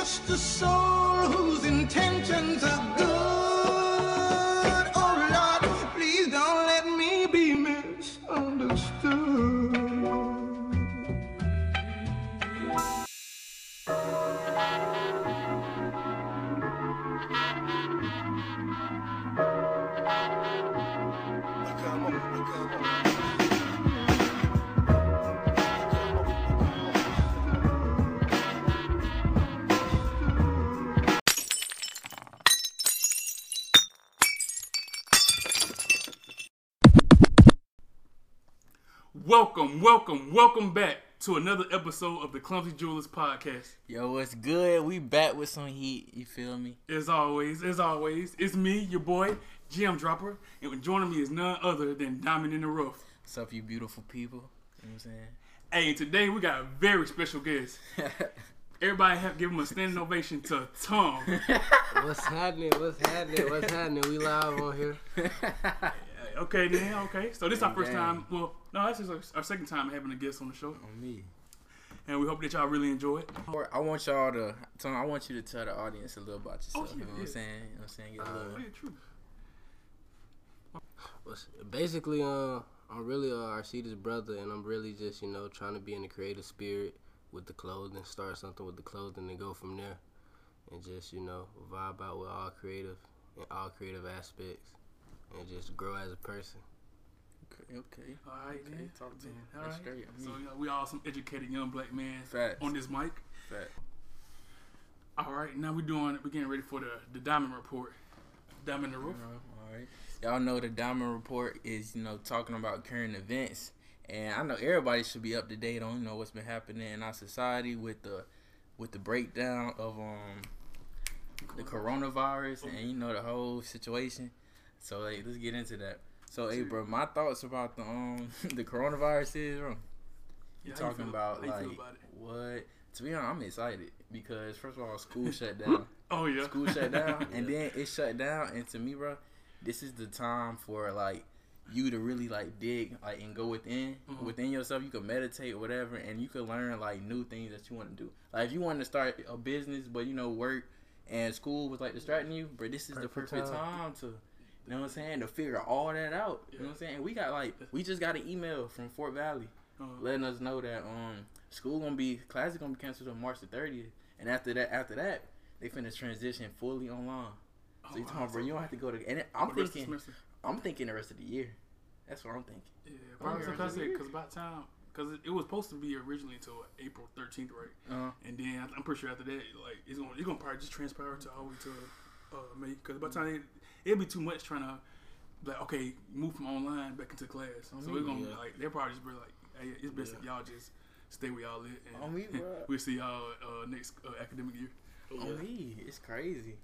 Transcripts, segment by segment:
just a soul whose intentions are Welcome, welcome, welcome back to another episode of the Clumsy Jewelers Podcast. Yo, what's good? We back with some heat. You feel me? As always, as always, it's me, your boy, GM Dropper, and joining me is none other than Diamond in the Rough. What's up, you beautiful people? You know what I'm saying? Hey, and today we got a very special guest. Everybody have give him a standing ovation to Tom. What's happening? What's happening? What's happening? We live on here. okay, then, okay. So this is our first time. Well, no, this is our, our second time having a guest on the show, On me. and we hope that y'all really enjoy it. I want y'all to, Tom, I want you to tell the audience a little about yourself. Oh, you yeah, know what. I'm saying? You know what I'm saying? Get a little. Oh, yeah, true. What's- Basically, uh, I'm really uh, Arceda's brother, and I'm really just you know trying to be in the creative spirit with the clothing, start something with the clothing, and go from there, and just you know vibe out with all creative and all creative aspects, and just grow as a person. Okay, okay. All right, Okay, then. talk to him. All That's right. straight. So mean- you we all some educated young black men Facts. on this mic. Fact. All right, now we're doing we're getting ready for the the diamond report. Diamond in the roof. All right. Y'all know the Diamond Report is, you know, talking about current events. And I know everybody should be up to date on, you know, what's been happening in our society with the with the breakdown of um the coronavirus and you know the whole situation. So like let's get into that. So hey bro, my thoughts about the um the coronavirus is bro. Yeah, You how you talking about like about what to be honest, I'm excited because first of all school shut down. Oh yeah, school shut down and then it shut down and to me bro this is the time for like you to really like dig like and go within Mhm. within yourself you can meditate or whatever and you can learn like new things that you want to do like if you want to start a business but you know work and school was like distracting you but this is the Perfect perfect time. time to you know what I'm saying to figure all that out you know what I'm saying we got like we just got an email from Fort Valley Uh, letting us know that um school gonna be class is gonna be canceled on March the 30th, and after that, after that, they finna transition fully online. So you oh, talking, bro? You don't have to go to. And it- I'm the rest of the thinking. I'm thinking the rest of the year. That's what I'm thinking. Yeah, probably Okay. because I said because by the time because it, it was supposed to be originally until April thirteenth, right? Uh-huh. And then I'm pretty sure after that, like it's gonna it's gonna probably just transpire to all the way to uh, May. Because by the time it, it'll be too much trying to like okay move from online back into class. So we're gonna yeah. like they're probably just be like, hey, it's best if y'all just stay where y'all live. And On me, bruh. we'll see y'all uh, next uh, academic year. on me, it's crazy.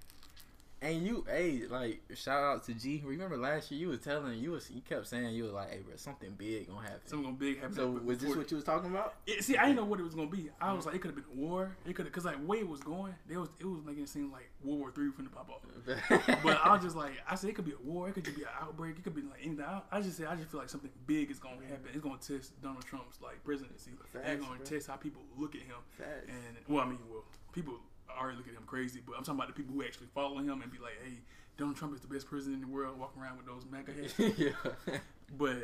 And you, hey, like shout out to G. Remember last year you was telling you was you kept saying you was like, hey, bro, something big gonna happen. Something big happen. So was this what you was talking about? It, see, I didn't know what it was gonna be. I was mm. like, it could have been a war. It could have, cause like way it was going, there was it was making it seem like World War Three finna pop off. But I was just like, I said it could be a war. It could just be an outbreak. It could be like anything. I, I just said I just feel like something big is gonna happen. It's gonna test Donald Trump's like presidency. They're gonna bro. test how people look at him. Facts. And well, I mean, well, people already look at him crazy, but I'm talking about the people who actually follow him and be like, hey, Donald Trump is the best president in the world, walking around with those MAGA hats. yeah. But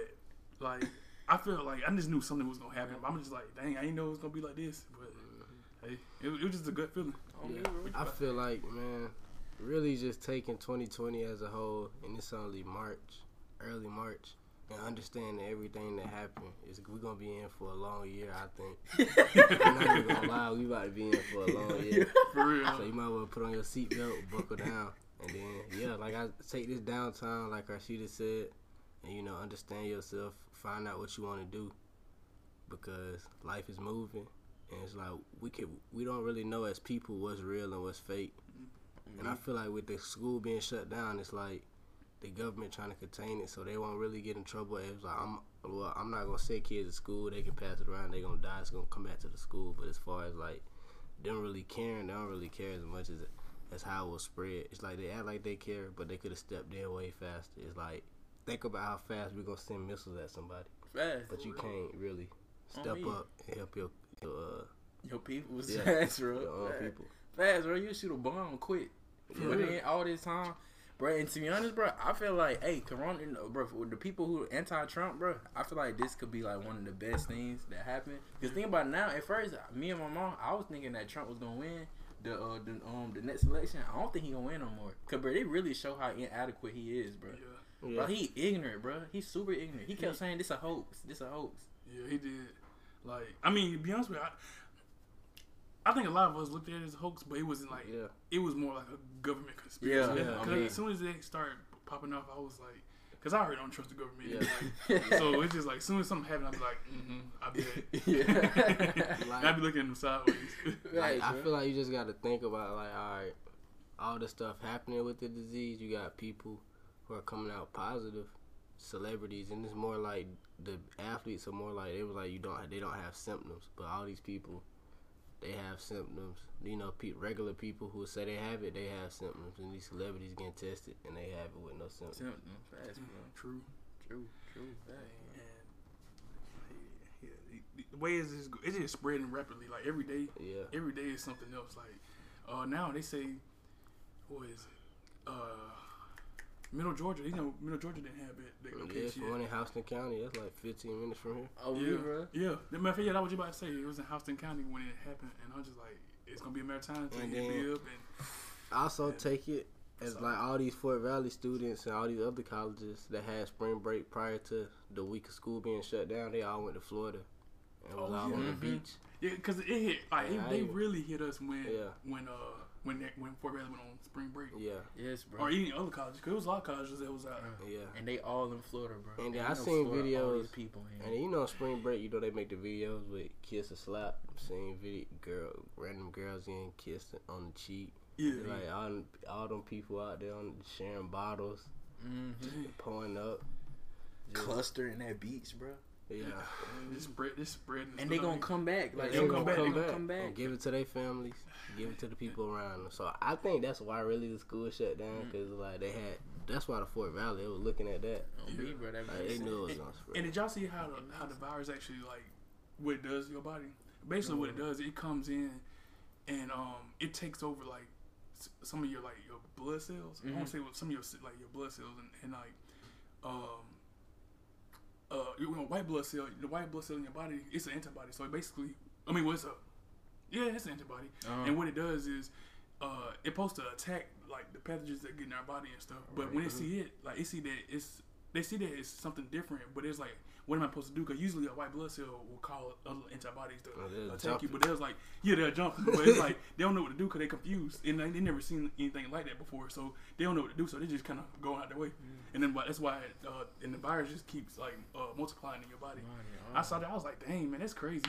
like, I feel like I just knew something was gonna happen. But I'm just like, dang, I didn't know it was gonna be like this. But mm-hmm. hey, it, was- it was just a good feeling. Yeah. I feel like man, really just taking 2020 as a whole, and it's only March, early March, and understanding everything that happened is we're gonna be in for a long year. I think. I'm not even gonna lie, we about to be in for a long year. For real. So you might well put on your seatbelt, buckle down, and then yeah, like I take this downtime, like Rashida said, and you know understand yourself, find out what you want to do, because life is moving, and it's like we can we don't really know as people what's real and what's fake, and I mm-hmm. feel like with the school being shut down, it's like the government trying to contain it so they won't really get in trouble. It's like I'm well, I'm not gonna send kids to school. They can pass it around. They gonna die. It's gonna come back to the school. But as far as like them really caring, they don't really care as much as as how it will spread. It's like they act like they care, but they could have stepped in way faster. It's like think about how fast we're gonna send missiles at somebody, Fast. but you can't really step me. up and help your, your uh, Your people Yeah. fast, bro. your own Fast. people. fast, bro. You shoot a bomb quick. But then all this time, bro. And to be honest, bro, I feel like, hey, Corona, you know, bro, for the people who are anti-Trump, bro, I feel like this could be like one of the best things that happened. Because think about it now. At first, me and my mom, I was thinking that Trump was gonna win the uh, the um the next election. I don't think he gonna win no more. Cause bro, they really show how inadequate he is, bro. Yeah, Yeah. Bro, he ignorant, bro. He's super ignorant. He kept saying this a hoax. This a hoax. yeah, he did. Like, I mean, to be honest with you, I, I think a lot of us looked at it as a hoax, but it wasn't like Yeah. it was more like a government conspiracy. Yeah, yeah, Because I mean- as soon as they started popping off, I was like, because I already don't trust the government. Yeah. anyway. so it's just like, as soon as something happened, I'd be like, mm-hmm, I bet. Yeah. And I'd be looking at them sideways. Like, Right, I feel like you just got to think about like, all right, all the stuff happening with the disease. You got people who are coming out positive, celebrities, and it's more like the athletes are more like they were like you don't they don't have symptoms, but all these people they have symptoms. You know, pe- regular people who say they have it, they have symptoms, and these celebrities getting tested and they have it with no symptoms. Symptom fast, bro. True. True, true. Fast. And yeah, the- the way is just it's just spreading rapidly. Like every day, Yeah, every day is something else. Like uh, now they say, what is it? Uh, Middle Georgia. You know, Middle Georgia didn't have it. They, yeah. okay, It's one in Houston County. That's like 15 minutes from here. Oh, yeah, yeah, bro. yeah. The matter of fact, yeah, that was you about to say. It was in Houston County when it happened, and I was just like, it's gonna be a matter of time until And it then- me up. And also Yeah. take it as So- like all these Fort Valley students and all these other colleges that had spring break prior to the week of school being shut down. They all went to Florida and was Oh, all yeah. on the beach. yeah, because it hit. Like Yeah, it, they ain't- really hit us when Yeah. when uh when they, when Fort Valley went on spring break, Yeah, Yes, bro. or any other colleges. Because it was a lot of colleges that was out. yeah. and they all in Florida, bro. And you then I seen Florida, all these videos- people in. And you know, spring break, you know they make the videos with kiss or slap. Seeing video girl, random girls getting kissed on the cheek. Yeah, Like all, them- all them people out there on sharing bottles, mm-hmm. pouring up. cluster in that beach, bro. Yeah, This spread, this spreading. And they gonna come back. Like They they gonna gonna come come back. back. Come back. and give it to their families, give it to the people around them. So I think that's why really the school shut down because like they had. That's why the Fort Valley they were looking at that. On me, bro. That Like, they knew it was gonna spread. and did y'all see how the how the virus actually like what it does to your body? Basically, what it does, it comes in and um it takes over like some of your like your blood cells. I Mhm. want to say what some of your like your blood cells and, and like um uh you know, white blood cell the white blood cell in your body it's an antibody. So it basically, I mean, what's up? Yeah, it's an antibody. Uh-huh. And what it does is, uh, it's supposed to attack like the pathogens that get in our body and stuff. But when they see it, like they see that it's they see that it's something different. But it's like, what am I supposed to do? Because usually a white blood cell will call other antibodies to Oh, attack jump you. But they was like, yeah, they're jumping, But it's like they don't know what to do because they're confused and they, they never seen anything like that before. So they don't know what to do. So they just kind of go out their way. Mm. And then but that's why uh, and the virus just keeps like uh, multiplying in your body. Right, I saw that. I was like, dang man, that's crazy.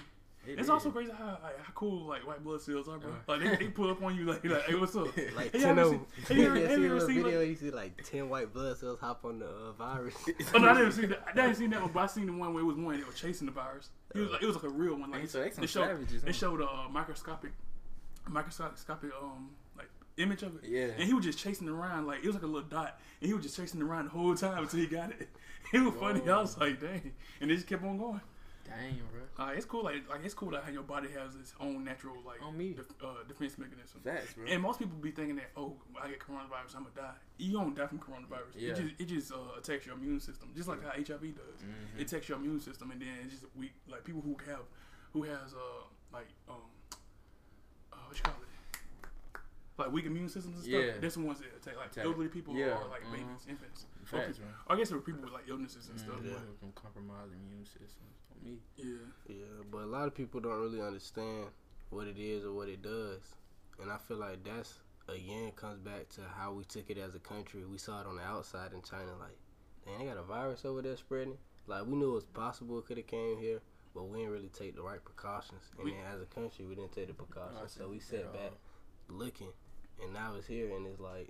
It it's is. also crazy how like, how cool like white blood cells are, bro. Uh. Like they, they pull up on you like, like hey, what's up? Like Hey, ten you ever of seen- them. have you ever- Yeah, have see you a ever seen, video. like- You see like ten white blood cells hop on the uh, virus. Oh no, I didn't see that. I didn't see that one, but I seen the one where it was one that was chasing the virus. It was like it was like a real one. Like Man, so they some showed savages, they showed a uh, microscopic microscopic um like image of it. Yeah. And he was just chasing around like it was like a little dot, and he was just chasing around the whole time until he got it. It was funny. I was like, dang, and they just kept on going. Dang, bro. Uh, it's cool, like like it's cool that how your body has its own natural like On me. def- uh, defense mechanism. Facts, bro. And most people be thinking that, oh, I get coronavirus, I'm gonna die. You don't die from coronavirus. Yeah. It just it just uh, attacks your immune system, just like how HIV does. Mhm. It attacks your immune system, and then it's just we like people who have who has uh like um uh, what you call it like weak immune systems and stuff. Yeah. That's the ones that attack like Attack. elderly people Yeah. or like Mhm. babies, infants. Facts, people- man. I guess there were people with like illnesses and stuff. Mhm. Yeah. From compromised immune systems. On me. But yeah, Yeah, but a lot of people don't really understand what it is or what it does. And I feel like that's again comes back to how we took it as a country. We saw it on the outside in China, like, dang, they got a virus over there spreading. Like we knew it was possible it could have came here, but we didn't really take the right precautions. And We- then as a country, we didn't take the precautions, so we at sat all. back looking. And now it's here, and it's like,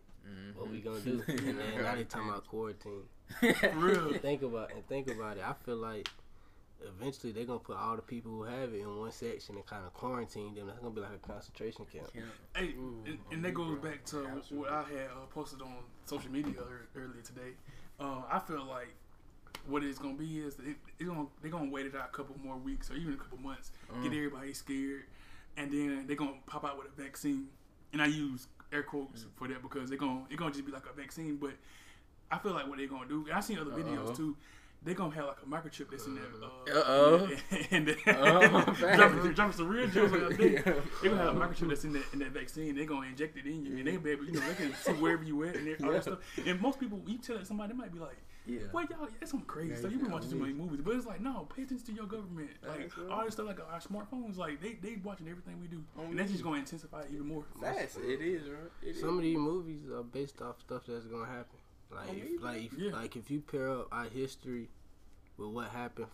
what we gonna do? and then now they talking about quarantine. for real. think about and think about it. I feel like eventually they're gonna put all the people who have it in one section and kind of quarantine them. That's gonna be like a concentration camp. Can't- Hey, Ooh, and, and that goes bro. back to Absolutely. what I had uh, posted on social media earlier today. Uh, I feel like what it's gonna be is it, it gonna, they're gonna wait it out a couple more weeks or even a couple months, get Mm. everybody scared, and then they're gonna pop out with a vaccine. And I use air quotes mm. for that because they're gonna it's gonna just be like a vaccine. But I feel like what they're gonna do. And I seen other videos Uh-oh. too. They're gonna have like a microchip that's in there. Uh-huh. Uh, Uh-oh. and Uh-oh, dropping, dropping some real jokes like. Yeah. They're gonna have a microchip that's in that in that vaccine. They're gonna inject it in you, and they be able, you know, they can see wherever you at and all Yeah. that stuff. And most people, you tell somebody, they might be like, Yeah. "Well, y'all, that's some crazy Yeah, stuff. You've been watching too many movies." But it's like, no, pay attention to your government. Like That's right. all this stuff, like our smartphones, like they they watching everything we do, On and that's just gonna intensify it even more. Facts. It is, right? It Some is. of these movies are based off stuff that's gonna happen. Like, Oh, if, yeah. like, if, Yeah. like if you pair up our history with what happened,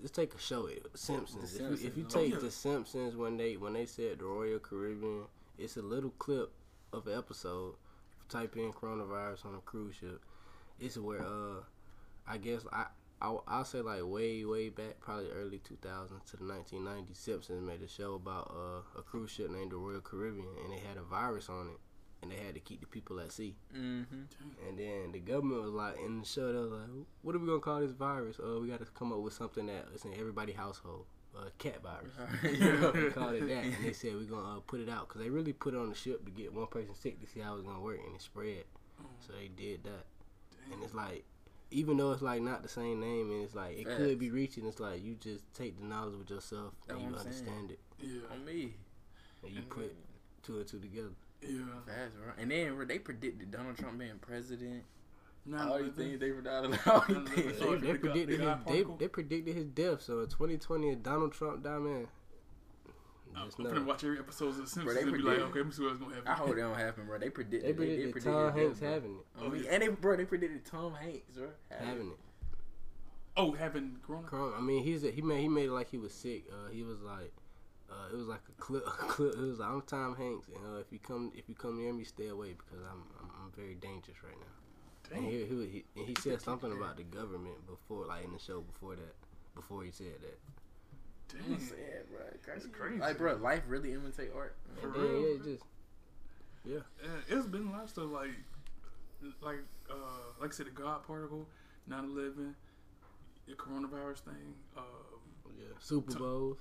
let's take a show. It Simpsons. The If, you, if you Simpsons, oh, take yeah. the Simpsons when they when they said the Royal Caribbean, it's a little clip of an episode. Type in coronavirus on a cruise ship. It's where uh, I guess I. I'll, I'll say like way way back probably early 2000s to the 1990s simpsons made a show about uh, a cruise ship named the royal caribbean and it had a virus on it and they had to keep the people at sea Mm-hmm. and then the government was like in the show they was like what are we gonna call this virus uh we got to come up with something that is in everybody's household uh, cat virus yeah. they called it that and they said we're gonna uh, put it out because they really put it on the ship to get one person sick to see how it was gonna work and it spread so they did that and it's like even though it's like not the same name and it's like it could be reaching it's like you just take the knowledge with yourself That's and you what I'm saying. understand it Yeah, On me. and you And- put two and two together yeah. That's right. And then they predicted Donald Trump being president. Nah, all these but things they were all these things. They, they predicted his they, they predicted his death so in 2020 if Donald Trump died, man I'm just gonna watch every episode of The Simpsons they and be like, okay, let me see what's gonna happen. I hope they don't happen, bro. They predicted. they predicted they predicted Tom his death, Hanks bro. having it Oh, yeah. And they, bro, they predicted Tom Hanks, bro. having it Oh, having Corona. Corona- I mean, he's a, he made he made it like he was sick. Uh, he was like, uh, it was like a clip. A clip. It was like, I'm Tom Hanks, and uh, if you come if you come near me, stay away because I'm I'm, I'm very dangerous right now. And he, he, he and he said something about the government before, like in the show before that. Before he said that, I'm Dang. sad, bro. That's crazy. Like, bro, life really imitate art. For and then real? yeah, it just Yeah, it's been a lot of stuff like, like, uh, like I said, the God particle, 9/11, the coronavirus thing. Um, yeah, Super So- Bowls.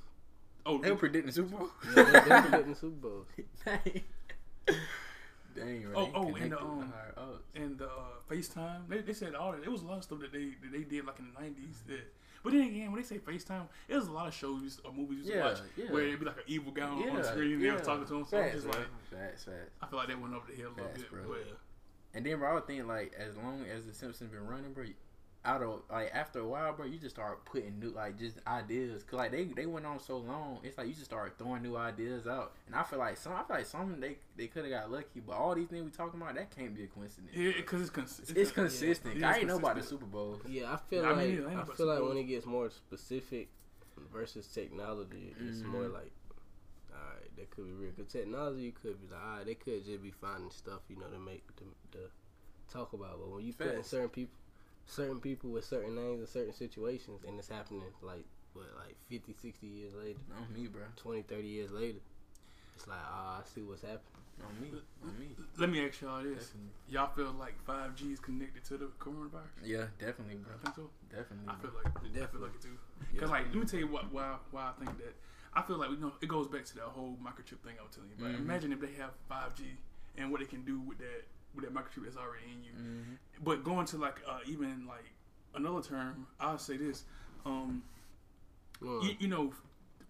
oh, They were predicting Super Bowl. Yeah, they, they predicting Super Bowls. Dang. Bro. Oh, oh, and the, um, and the uh, FaceTime. They, they said all that. It was a lot of stuff that they that they did like in the nineties. That, but then again, when they say FaceTime, it was a lot of shows or movies you used Yeah, watch yeah. where it'd be like an evil guy on, yeah, on the screen and they was talking to him. So Facts, just like, facts, facts. I feel like they went over the hill a little Facts, bit. bro. But And then, bro, I would think like as long as the Simpsons been running, bro, out of like after a while, bro, you just start putting new like just ideas. Cause like they they went on so long, it's like you just start throwing new ideas out. And I feel like some, I feel like some they they could have got lucky, but all these things we talking about that can't be a coincidence. yeah, because it's, cons- It's, it's consistent. Yeah, I ain't know about the. Super Bowl. Yeah, I feel I mean, like it ain't I about feel like Super when it gets more specific versus technology, it's Mhm. more like, all right, that could be real. Cause technology, could be like, all right, they could just be finding stuff, you know, to make to, to talk about. But when you put in certain people, certain people with certain names in certain situations, and it's happening like what, like 50, 60 years later, On me, bro. 20, 30 years later, it's like, ah, I see what's happening. On me. On me. Let me ask y'all this: Definitely. Y'all feel like 5G is connected to the coronavirus? Yeah, definitely, bro. I think so. Definitely. I bro. feel like I feel like it too. Because like, let me tell you what why why I think that. I feel like you know it goes back to that whole microchip thing I was telling you. But Mhm. imagine if they have 5G and what they can do with that with that microchip that's already in you. Mhm. But going to like uh, even like another term, I'll say this. Um, Mm. you, you know,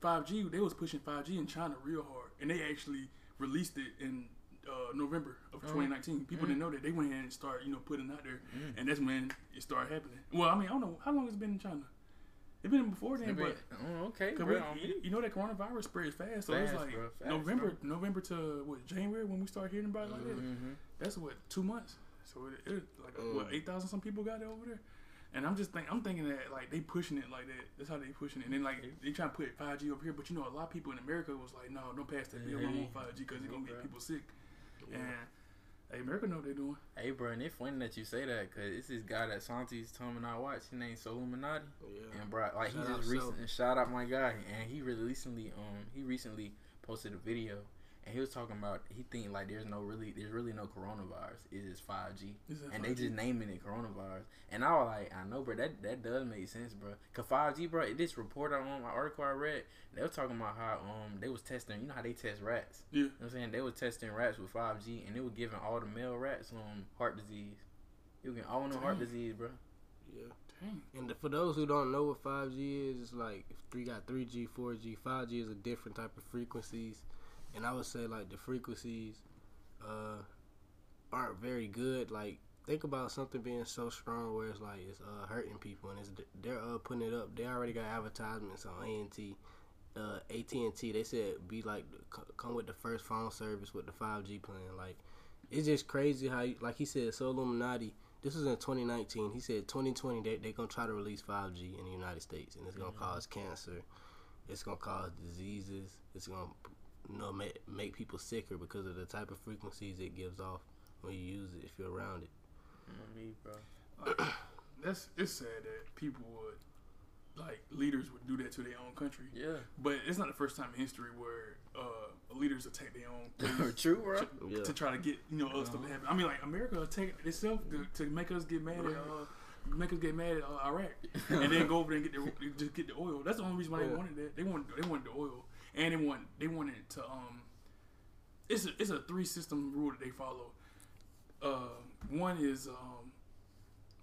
5G they was pushing 5G in China real hard, and they actually released it in uh, November of Oh. 2019. People didn't know that they went ahead and started you know putting out there, Mm. and that's when it started happening. Well, I mean I don't know how long it's been in China. It's been before then, but. oh, okay, bro. we, you, know that coronavirus spreads fast, so Fast, it's like bro, fast, November, bro. November to what January when we start hearing about it like that. That's what two months. So it, it like what Mm. eight thousand some people got it over there, and I'm just think I'm thinking that like they pushing it like that. That's how they pushing it, and then like they trying to put five G over here, but you know a lot of people in America was like, no, don't pass that bill. I want five G because it's gonna get people sick. And hey, America know what they're doing. Hey, bro, and it's funny that you say that because it's this guy that Santi's telling me I watch. His name's Illuminati. Yeah. And bro, like Shout he just recently shout out my guy, and he really recently um he recently posted a video, and he was talking about he think like there's no really there's really no coronavirus. It's just five G, and they 5G. just naming it coronavirus. And I was like, I know, bro, that that does make sense, bro. Cause five G, bro, this reporter on my article I read, they were talking about how um they was testing. You know how they test rats. Yeah. You know what I'm saying? They were testing rats with 5G and they were giving all the male rats um heart disease. You getting all no heart disease, bro. Yeah. Dang. And for those who don't know what 5G is, it's like if three got 3G, 4G. 5G is a different type of frequencies, and I would say like the frequencies uh, aren't very good. Like think about something being so strong where it's like it's uh, hurting people, and it's they're uh, putting it up. They already got advertisements on AT. Uh, AT&T, they said be like come with the first phone service with the 5G plan. Like it's just crazy how you, like he said so Illuminati this was in 2019 he said 2020 they, they gonna try to release 5g in the united states and it's gonna cause cancer it's gonna cause diseases it's gonna you know make, make people sicker because of the type of frequencies it gives off when you use it if you're around it me, bro. That's it's sad that people would like leaders would do that to their own country. Yeah. But it's not the first time in history where uh, leaders attack their own True, bro. yeah to try to get you know us to happen. I mean, like America attack itself to, to make us get mad at uh, make us get mad at uh, Iraq, and then go over there and get the just get the oil. That's the only reason why they wanted that. They wanted they wanted the oil, and they want they wanted to um. It's a it's a three system rule that they follow. Uh, one is um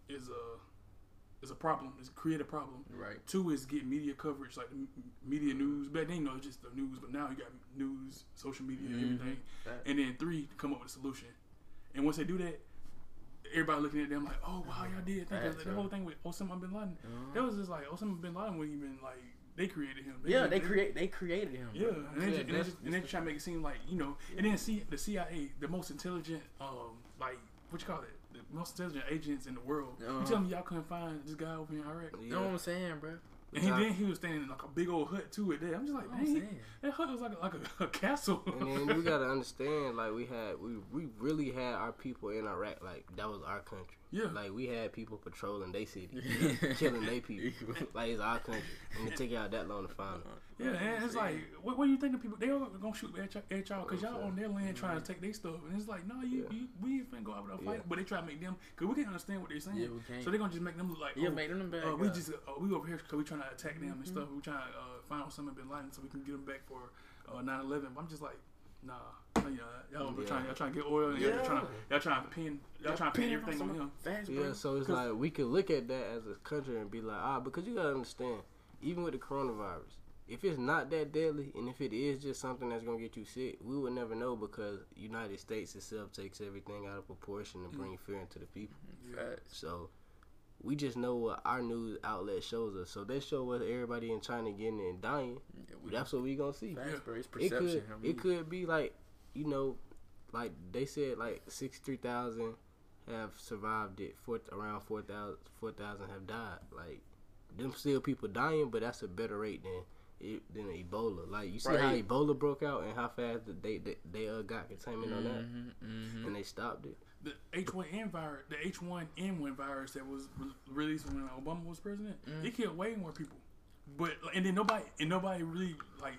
is a is a problem. Is create a problem. Right. Two is get media coverage, like media news. Back then, you know, it's just the news, but now you got news, social media, Mhm. everything. Fact. And then three, come up with a solution. And once they do that, everybody looking at them like, oh wow, y'all did. Think that the whole thing with Osama bin Laden. Uh-huh. That was just like Osama bin Laden wasn't even like they created him. Yeah, just- they create they created him. Yeah, bro. and I'm they, just, and, they just, and they try to make it seem like you know, and then see the CIA, the most intelligent, um, like what you call it, the most intelligent agents in the world. Uh-huh. You tell me y'all couldn't find this guy over in Iraq, You know what I'm saying, bro? and he, then he was standing in like a big old hut too. At that, I'm just like, That's what man, that hut was like a, like a, a castle. and then you gotta understand like we had we we really had our people in iraq like that was our country Yeah. like we had people patrolling their city. Killing their people. Like it's our country. And it took out that long to find them. Yeah, and it's like, what, what do you think the people they all gonna shoot at y'all, at y'all cause y'all on their land trying to take their stuff, and it's like, no, you, Yeah. you we ain't finna go out with a fight, but they try to make them, cause we can't understand what they're saying, Yeah, we can't. so they're gonna just make them look like, Yeah, oh, make them the bad uh, we just uh, we over here cause we trying to attack them and stuff, we trying to uh, find Osama bin Laden so we can get them back for uh, 9/11. But I'm just like, nah, no, y'all, y'all Yeah. trying, y'all trying to get oil, and y'all Yeah. trying to, y'all trying to pin, y'all trying to pin everything on him. Facts. Yeah, so it's like we could look at that as a country and be like, ah, because you gotta understand, even with the coronavirus, if it's not that deadly and if it is just something that's gonna get you sick, we would never know because United States itself takes everything out of proportion and bring fear into the people. Facts. So we just know what our news outlet shows us. So they show us everybody in China getting and dying. Yeah, we, That's what we gonna see. facts, bro. It's It perception. could I mean, it could be like you know, like they said like sixty three thousand have survived it. Four around 4,000 4,000 have died. Like them still people dying, but that's a better rate than it, than Ebola. Like you see how Ebola broke out and how fast they they, they uh, got containment on that, Mhm, mhm. and they stopped it. the H1N virus, the H1N1 virus that was re- released when Obama was president, Mm. it killed way more people. But and then nobody and nobody really like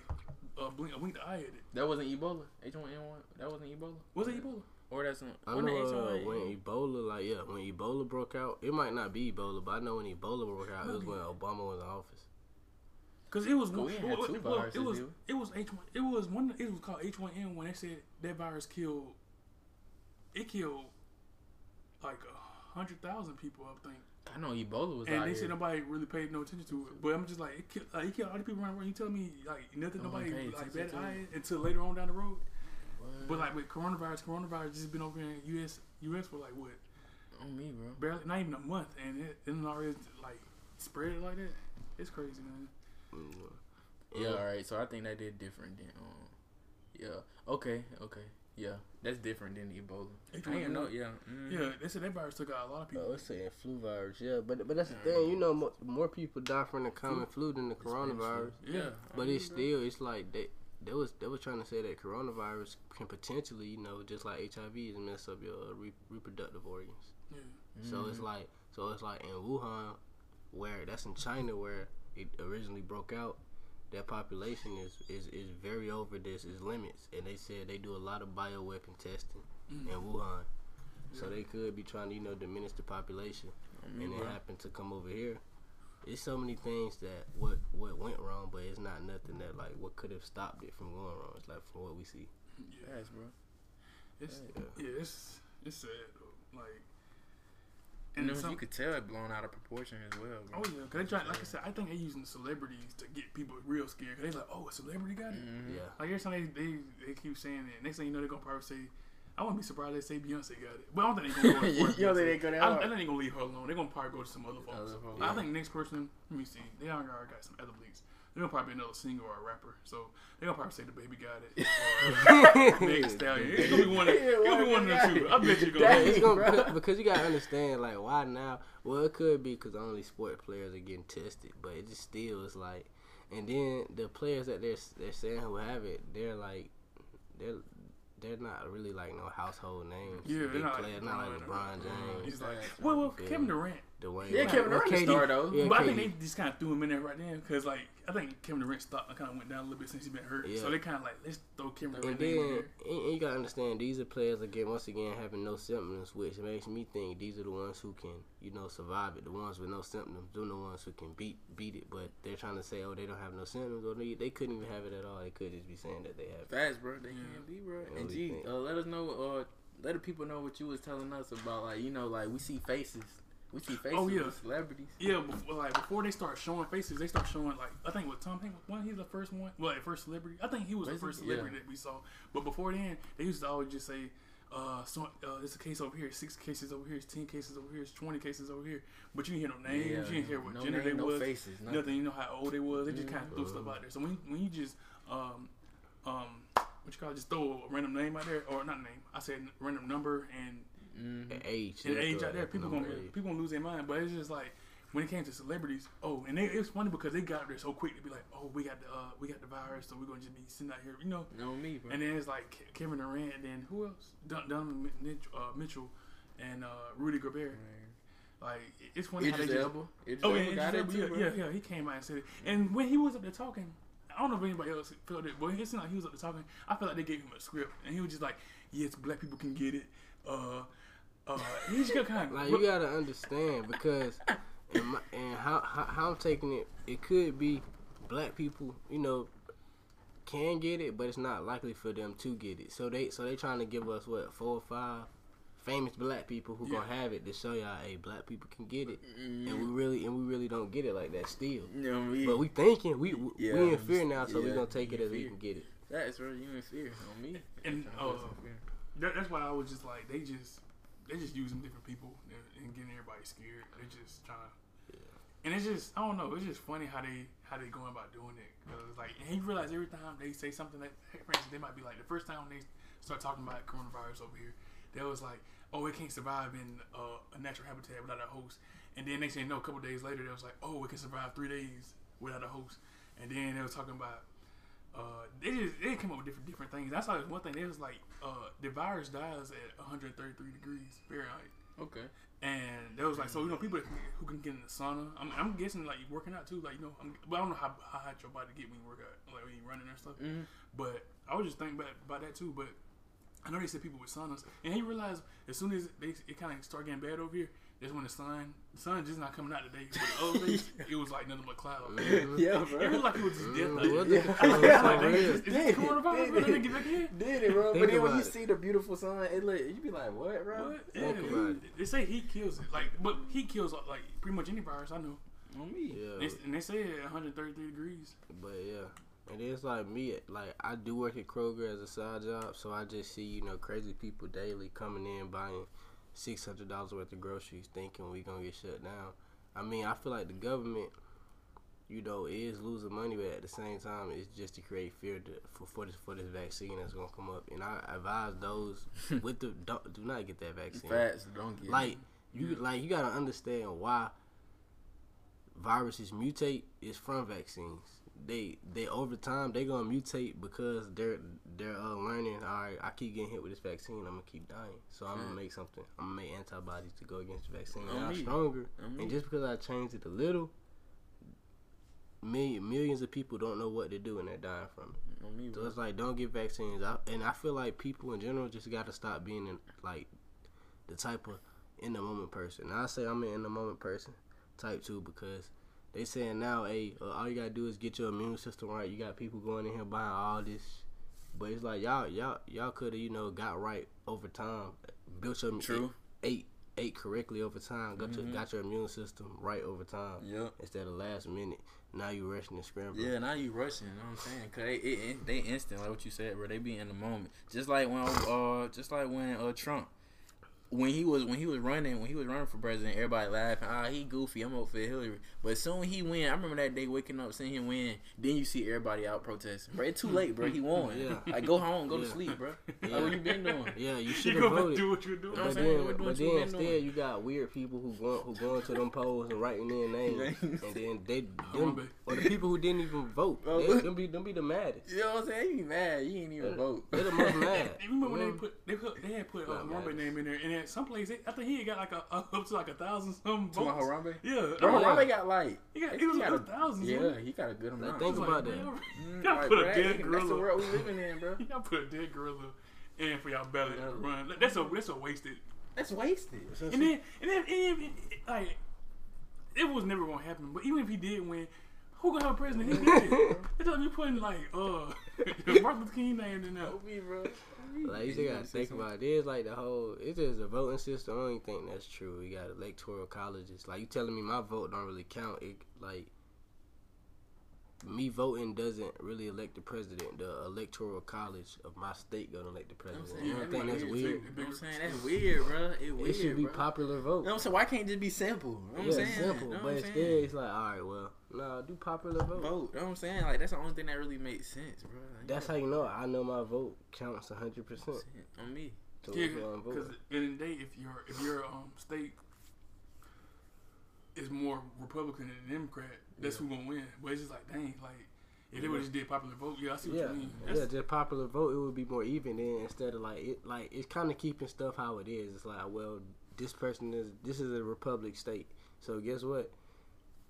uh, blink, winked the eye at it. That wasn't Ebola. H1N1. That wasn't Ebola. Was it Ebola? Or that's not. I wasn't know uh, when Ebola, like yeah, when Ebola broke out, it might not be Ebola, but I know when Ebola broke out, it was when Obama was in office. Because it was But one. we had well, two well, it was did it was H1. It was one. It was called H1N1. When they said that virus killed. It killed like a hundred thousand people, I think. I know Ebola was And out they said nobody really paid no attention to it. But I'm just like, it killed, like, it killed all the people around. the. You tell me like nothing, No nobody like attention bad eye until later on down the road. What? But like with coronavirus, coronavirus just been over in U.S. U.S. for like what, on me, bro. barely not even a month, and it it already like spread it like that. It's crazy, man. Yeah, all right. So I think that did different than um. Yeah. Okay. Okay. Yeah, that's different than Ebola. I didn't know. Yeah. Mm. Yeah, they said that virus took out a lot of people. Oh, it's saying flu virus, yeah, but but that's the thing, you know, more, more people die from the common flu than the coronavirus. yeah, But it's still, it's like they they was they was trying to say that coronavirus can potentially, you know, just like HIV, is mess up your uh, re- reproductive organs. yeah. So it's like so it's like in Wuhan, where that's in China where it originally broke out. That population is, is, is very over this is limits, and they said they do a lot of bioweapon testing Mm. in Wuhan, so they could be trying to you know diminish the population, and it happened to come over here. It's so many things that what what went wrong, but it's not nothing that like what could have stopped it from going wrong. It's like from what we see. Yes, bro. it's Yeah. yeah, it's it's sad though. Like, And and then some, you could tell it blown out of proportion as well, bro. oh yeah, cause they try like I said, I think they using the celebrities to get people real scared. Cause they like, oh, a celebrity got it. Mhm. Yeah, Like every time they, they they keep saying it, next thing you know, they're gonna probably say, I wouldn't be surprised they say Beyonce got it. But I don't think they're gonna go. You don't they go that I, I think they're gonna leave her alone. They're gonna probably go to some other folks. Other folks. I think next person, let me see, they already got some other leaks. They're gonna probably be another singer or a rapper. So they're gonna probably say the baby got it. Or Meg Stallion. It's gonna be one of, it's gonna be one of the two. I bet you're gonna. it's gonna, bro. because- because you gotta understand like why now. Well, it could be because only sport players are getting tested, but it just still is like, and then the players that they're they're saying who have it, they're like, they're they're not really like no household names. Yeah, they're not like players, not like LeBron LeBron James, He's like, Facts, well, well, Yeah. Kevin Durant. Dwayne. Yeah, Kevin or Durant the KD. star, though. Yeah, but I KD. think they just kind of threw him in there right then because, like, I think Kevin Durant stock kind of went down a little bit since he's been hurt. Yeah. So they kind of like, let's throw Kevin And Durant then in there. and, and you gotta understand these are players again once again having no symptoms, which makes me think these are the ones who can you know survive it. The ones with no symptoms, they're the ones who can beat beat it. But they're trying to say, oh, they don't have no symptoms, or they, they couldn't even have it at all. They could just be saying that they have. it. Bro. They Yeah. can't be, bro. What And do you G, think? uh, let us know. Uh, let the people know what you was telling us about. Like, you know, like we see faces. We see faces Oh, yeah. celebrities. Yeah, before, like before they start showing faces, they start showing like I think with Tom Hanks, one he's the first one, well, the first celebrity. I think he was the first Yeah. celebrity that we saw. But before then, they used to always just say, uh, so uh, there's a case over here, six cases over here, it's ten cases over here, it's twenty cases over here. But you didn't hear no names, you didn't hear what no gender name, they no was, faces, nothing. nothing. You know how old they was. They just kind of threw Mhm. stuff out there. So when when you just um um what you call it, just throw a random name out there or not name, I said random number and Mm-hmm. And age, and age out there, people gonna age. people gonna lose their mind. But it's just like when it came to celebrities, oh, and they, it's funny because they got there so quick to be like, oh, we got the uh, we got the virus, so we're gonna just be sitting out here, you know. No me, bro. And then it's like Kevin Durant, and then who else? Don, Donovan Mi- uh, Mitchell and uh, Rudy Gobert. Like it's funny how they Idris just Elba. Oh, Elba yeah, got yeah, too, yeah, yeah, yeah. He came out and said it. And when he was up there talking, I don't know if anybody else felt it, but it seemed like he was up there talking. I felt like they gave him a script, and he was just like, "Yes, black people can get it." Uh, uh, he just got kind of Like you gotta understand because, and, my, and how, how how I'm taking it, it could be black people, you know, can get it, but it's not likely for them to get it. So they so they trying to give us what four or five famous black people who gonna have it to show y'all, hey, black people can get it, Mm, and we really and we really don't get it like that still. you know me. But we thinking we we, Yeah, we in fear now, so we gonna take it in as we can get it. That's bro. You in fear on me. And, I'm uh. That, that's why I was just like, they just they just using different people and, and getting everybody scared. They're just trying. to. Yeah. And it's just I don't know. It's just funny how they how they going about doing it. Cause like and you realize every time they say something that, for instance, they might be like the first time they start talking about coronavirus over here, they was like, oh, it can't survive in uh, a natural habitat without a host. And then they say no. A couple days later, they was like, oh, it can survive three days without a host. And then they was talking about uh, they just they came up with different different things. That's like one thing. It was like, uh, the virus dies at 133 degrees Fahrenheit, Okay. and there was like, so you know, people that can, who can get in the sauna. I'm, I'm guessing like working out too, like you know, I'm, but I don't know how, how hot your body get when you work out, like when you running and stuff. Mhm. But I was just thinking about, about that too. But I know they said people with saunas, and he realized as soon as they it kind of start getting bad over here, that's when the sun the sun just not coming out today. But the other days, it was like nothing but clouds. Yeah, bro. It was like it was just death. Mm, out what the- I Yeah. like, dang, Yeah. is this- is this coronavirus? did Bro, They get back in. Did it, bro? Think but then when about you it. see the beautiful sun, it look, you be like, what, bro? What? Yeah, Think it. they say heat kills it. Like, but heat kills like pretty much any virus I know. On me. Yeah. They, and they say it at 133 degrees. But yeah, and it's like me, like I do work at Kroger as a side job, so I just see you know crazy people daily coming in buying six hundred dollars worth of groceries, thinking we gonna get shut down. I mean, I feel like the government, you know, is losing money, but at the same time, it's just to create fear to, for for this for this vaccine that's gonna come up. And I advise those with the don't, do not get that vaccine. Facts, don't get Like you, like you gotta understand why viruses mutate is from vaccines. They they over time they gonna mutate because they're they're uh, learning. All right, I keep getting hit with this vaccine. I'm gonna keep dying. So I'm gonna make something. I'm gonna make antibodies to go against the vaccine. I'm stronger. On me. And just because I changed it a little, million, millions of people don't know what to do and they're dying from it. Me, So it's like don't get vaccines. I, and I feel like people in general just got to stop being in, like the type of in the moment person. Now I say I'm an in the moment person, type two, because they saying now, hey, uh, all you gotta do is get your immune system right. You got people going in here buying all this, but it's like y'all, y'all, y'all could have you know got right over time, built your True. ate ate correctly over time, got your got your immune system right over time Yep. instead of last minute. Now you rushing and scrambling. Yeah, now you rushing. You know what I'm saying? Cause they it, it- they instant like what you said, bro. They be in the moment. Just like when uh just like when uh Trump when he was when he was running when he was running for president, everybody laughing. Ah, he goofy. I'm over for Hillary. But soon he win, I remember that day waking up seeing him win. Then you see everybody out protesting. Bro, it's too late, bro. He won. Yeah. Like go home, go to sleep, bro. Like Yeah. what you been doing? Yeah, you You should have go voted. do what you're doing. But what then, We're doing but then instead, doing. you got weird people who go who go into them polls and writing their names, and then they them, or the people who didn't even vote, Oh. they, them be them be the maddest. You know what I'm saying? You be mad. You ain't even vote. They're the most mad. You remember when they put they put they had put uh, Not Harambe mad. name in there, and then some place I think he had got like a up to like a thousand some To my. Harambe? Yeah, Bro, I'm yeah. like, Harambe got like he got he was got got a- thousands. yeah, wasn't he? he got a good amount. think I about like, that. man, Mm, Y'all like, put a bro, dead That's the world we living in, bro. Y'all put a dead gorilla in for y'all ballot run. That's a that's a wasted. That's wasted. And then and then, and then like it was never gonna happen. But even if he did win, who gonna have a president? He did. It's like you putting like uh Martin Luther King name in there. me, bro. Like you just gotta think about it. It's like the whole. It's just a voting system. I don't even think that's true. You got electoral colleges. Like you telling me my vote don't really count. It like me voting doesn't really elect the president. The electoral college of my state gonna elect the president. saying, You don't think that's weird? You know what I'm saying? That's weird, bro. It weird, It should be bro. popular vote. You know what I'm saying? Why can't it just be simple? You know what I'm saying? simple. You know what but I'm instead, it's like, all right, well, no, do popular vote. Vote. You know what I'm saying? Like, that's the only thing that really makes sense, bro. Like, That's how you know. I know my vote counts hundred percent. on me. So Yeah, that's why I'm because in the day, if your if your um state is more Republican than Democrat, that's who gonna win. But it's just like, dang, like if they would just did popular vote, yeah, I see what Yeah, you mean. yeah, That's, just popular vote, it would be more even then instead of like it like it's kind of keeping stuff how it is. It's like, well, this person is this is a republic state, so guess what?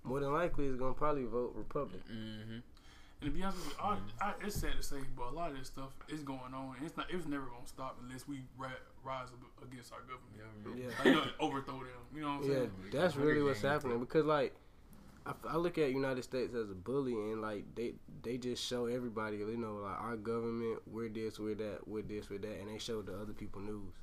More than likely, it's gonna probably vote Republican. Mm-hmm. And to be honest with you, I, I, it's sad to say, but a lot of this stuff is going on, and it's not. It's never gonna stop unless we ri- rise up against our government. Yeah, Like, you know, overthrow them. You know what I'm yeah, saying? that's really what's happening because like. I, I look at United States as a bully, and like they they just show everybody, you know, like our government, we're this, we're that, we're this, we're that, and they show the other people news,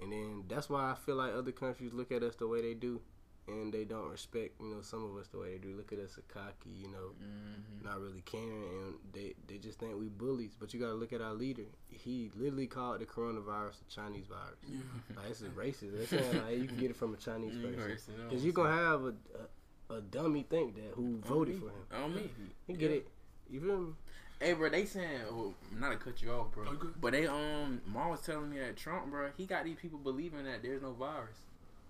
and then that's why I feel like other countries look at us the way they do, and they don't respect, you know, some of us the way they do. Look at us, a cocky, you know, Mm-hmm. not really caring, and they they just think we bullies. But you gotta look at our leader. He literally called the coronavirus the Chinese virus. Yeah. Like this is racist. Saying like you can get it from a Chinese person. racist, you know Because you're gonna have a, a a dummy think that who voted for him. On me. You get it? You feel me? Hey, bro, they saying, well, not to cut you off, bro, Oh, good. but they um, mom was telling me that Trump, bro, he got these people believing that there's no virus.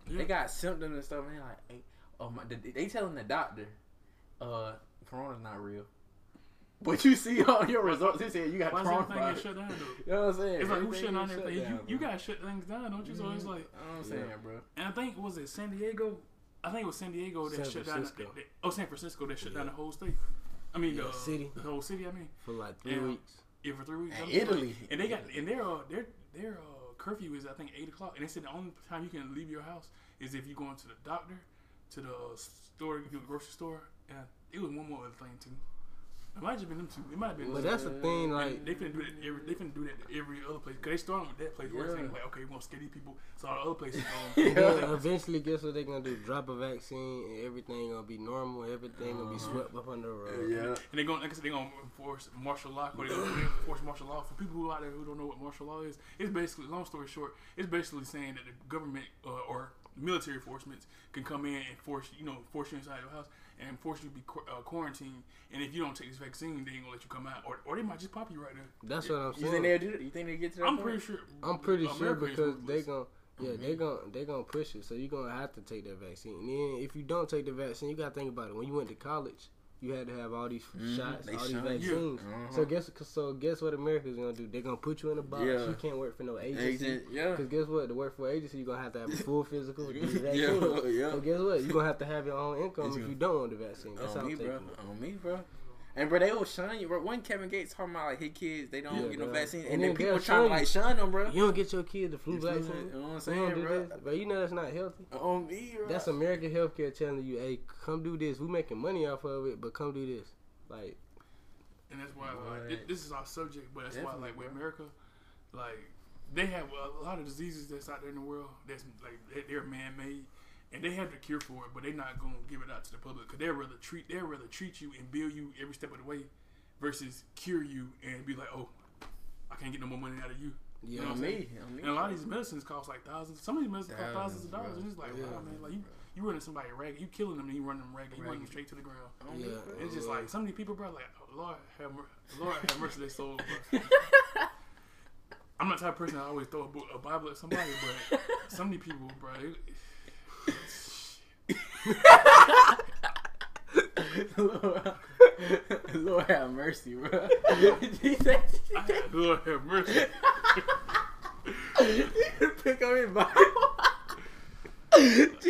Yeah. They got symptoms and stuff, and they like, hey, oh my, they, they telling the doctor, uh, corona's not real. But you see on your results, they said you got Why coronavirus. shut down? You know what I'm saying? It's like who Everything shutting down shut down, you you gotta shut things down, don't you? So it's like, You know what I'm saying, bro. and I think was it San Diego? I think it was San Diego that San shut down. The, Francisco. that- oh, San Francisco that shut down the whole state. I mean, Yeah, the city. the whole city. I mean, For like three Yeah. weeks. yeah, for three weeks. And Italy. and they got and their uh, their their uh, curfew is I think eight o'clock, and they said the only time you can leave your house is if you're going to the doctor, to the store, to the grocery store, and it was one more other thing too. It might have just been them two. It might have been. But that's the thing, like they finna do that. Every, they finna do that to every other place. Cause they started with that place where it's like, okay, we want to scare these people. So all the other places going. And then eventually, guess what they're gonna do? Drop a vaccine, and everything gonna be normal. Everything gonna be swept up under the rug. Yeah. And they're going, like I said, they're going to enforce martial law. Or they're going to enforce martial law. For people who out there who don't know what martial law is, it's basically, long story short, it's basically saying that the government uh, or military enforcements can come in and force, you know, force you inside your house and force you to be qu- uh, quarantined. And if you don't take this vaccine, they ain't gonna let you come out, or, or they might just pop you right there. That's what I'm saying. You think they'll do it? You think they get to that I'm point? pretty sure. I'm pretty sure America is because they ruthless. gon' yeah they gon' they gonna push it. So you're gonna have to take that vaccine. And then if you don't take the vaccine, you gotta think about it. When you went to college, you had to have all these Mhm, shots, they all these shun you. vaccines. Uh-huh. So guess so guess what America's gonna do? They're gonna put you in a box. Yeah. You can't work for no agency. Agent, yeah. Because guess what? To work for an agency, you're gonna have to have a full physical. Yeah, vaccine. yeah. So guess what? You're gonna have to have your own income It's if you don't want the vaccine. That's how on I'm me, bro. On me, bro. And bro, they will shun you, bro. One Kevin Gates talking about like his kids, they don't Yeah, get no bro. vaccine, and, And then then people they'll trying to like you. shun them, bro. You don't get your kid the flu You feel me? vaccine. You know what I'm saying, do bro? this. But you know that's not healthy. Uh, on me, bro. That's American healthcare telling you, hey, come do this. We're making money off of it, but come do this. Like, and that's why like, Right. thi- this is our subject. But that's Definitely, why like with bro. America, like they have a lot of diseases that's out there in the world that's like they're man made. And they have the cure for it, but they're not gonna give it out to the public because they'd rather treat they'd rather treat you and bill you every step of the way, versus cure you and be like, oh, I can't get no more money out of you. yeah, You know what on I'm me, me. And a lot of these medicines cost like thousands. Some of these medicines cost thousands of dollars. bro. And it's like, Yeah. wow, man, like you, you running somebody ragged, you killing them, and you running them ragged, you running them straight to the ground. Yeah. It's just like some of these people, bro. Like, oh, Lord have Lord have mercy, their soul. Bro. I'm not the type of person that always throw a, book, a Bible at somebody, but some of these people, bro. They, Lord, Lord have mercy, bro. Lord have mercy. pick up his Bible.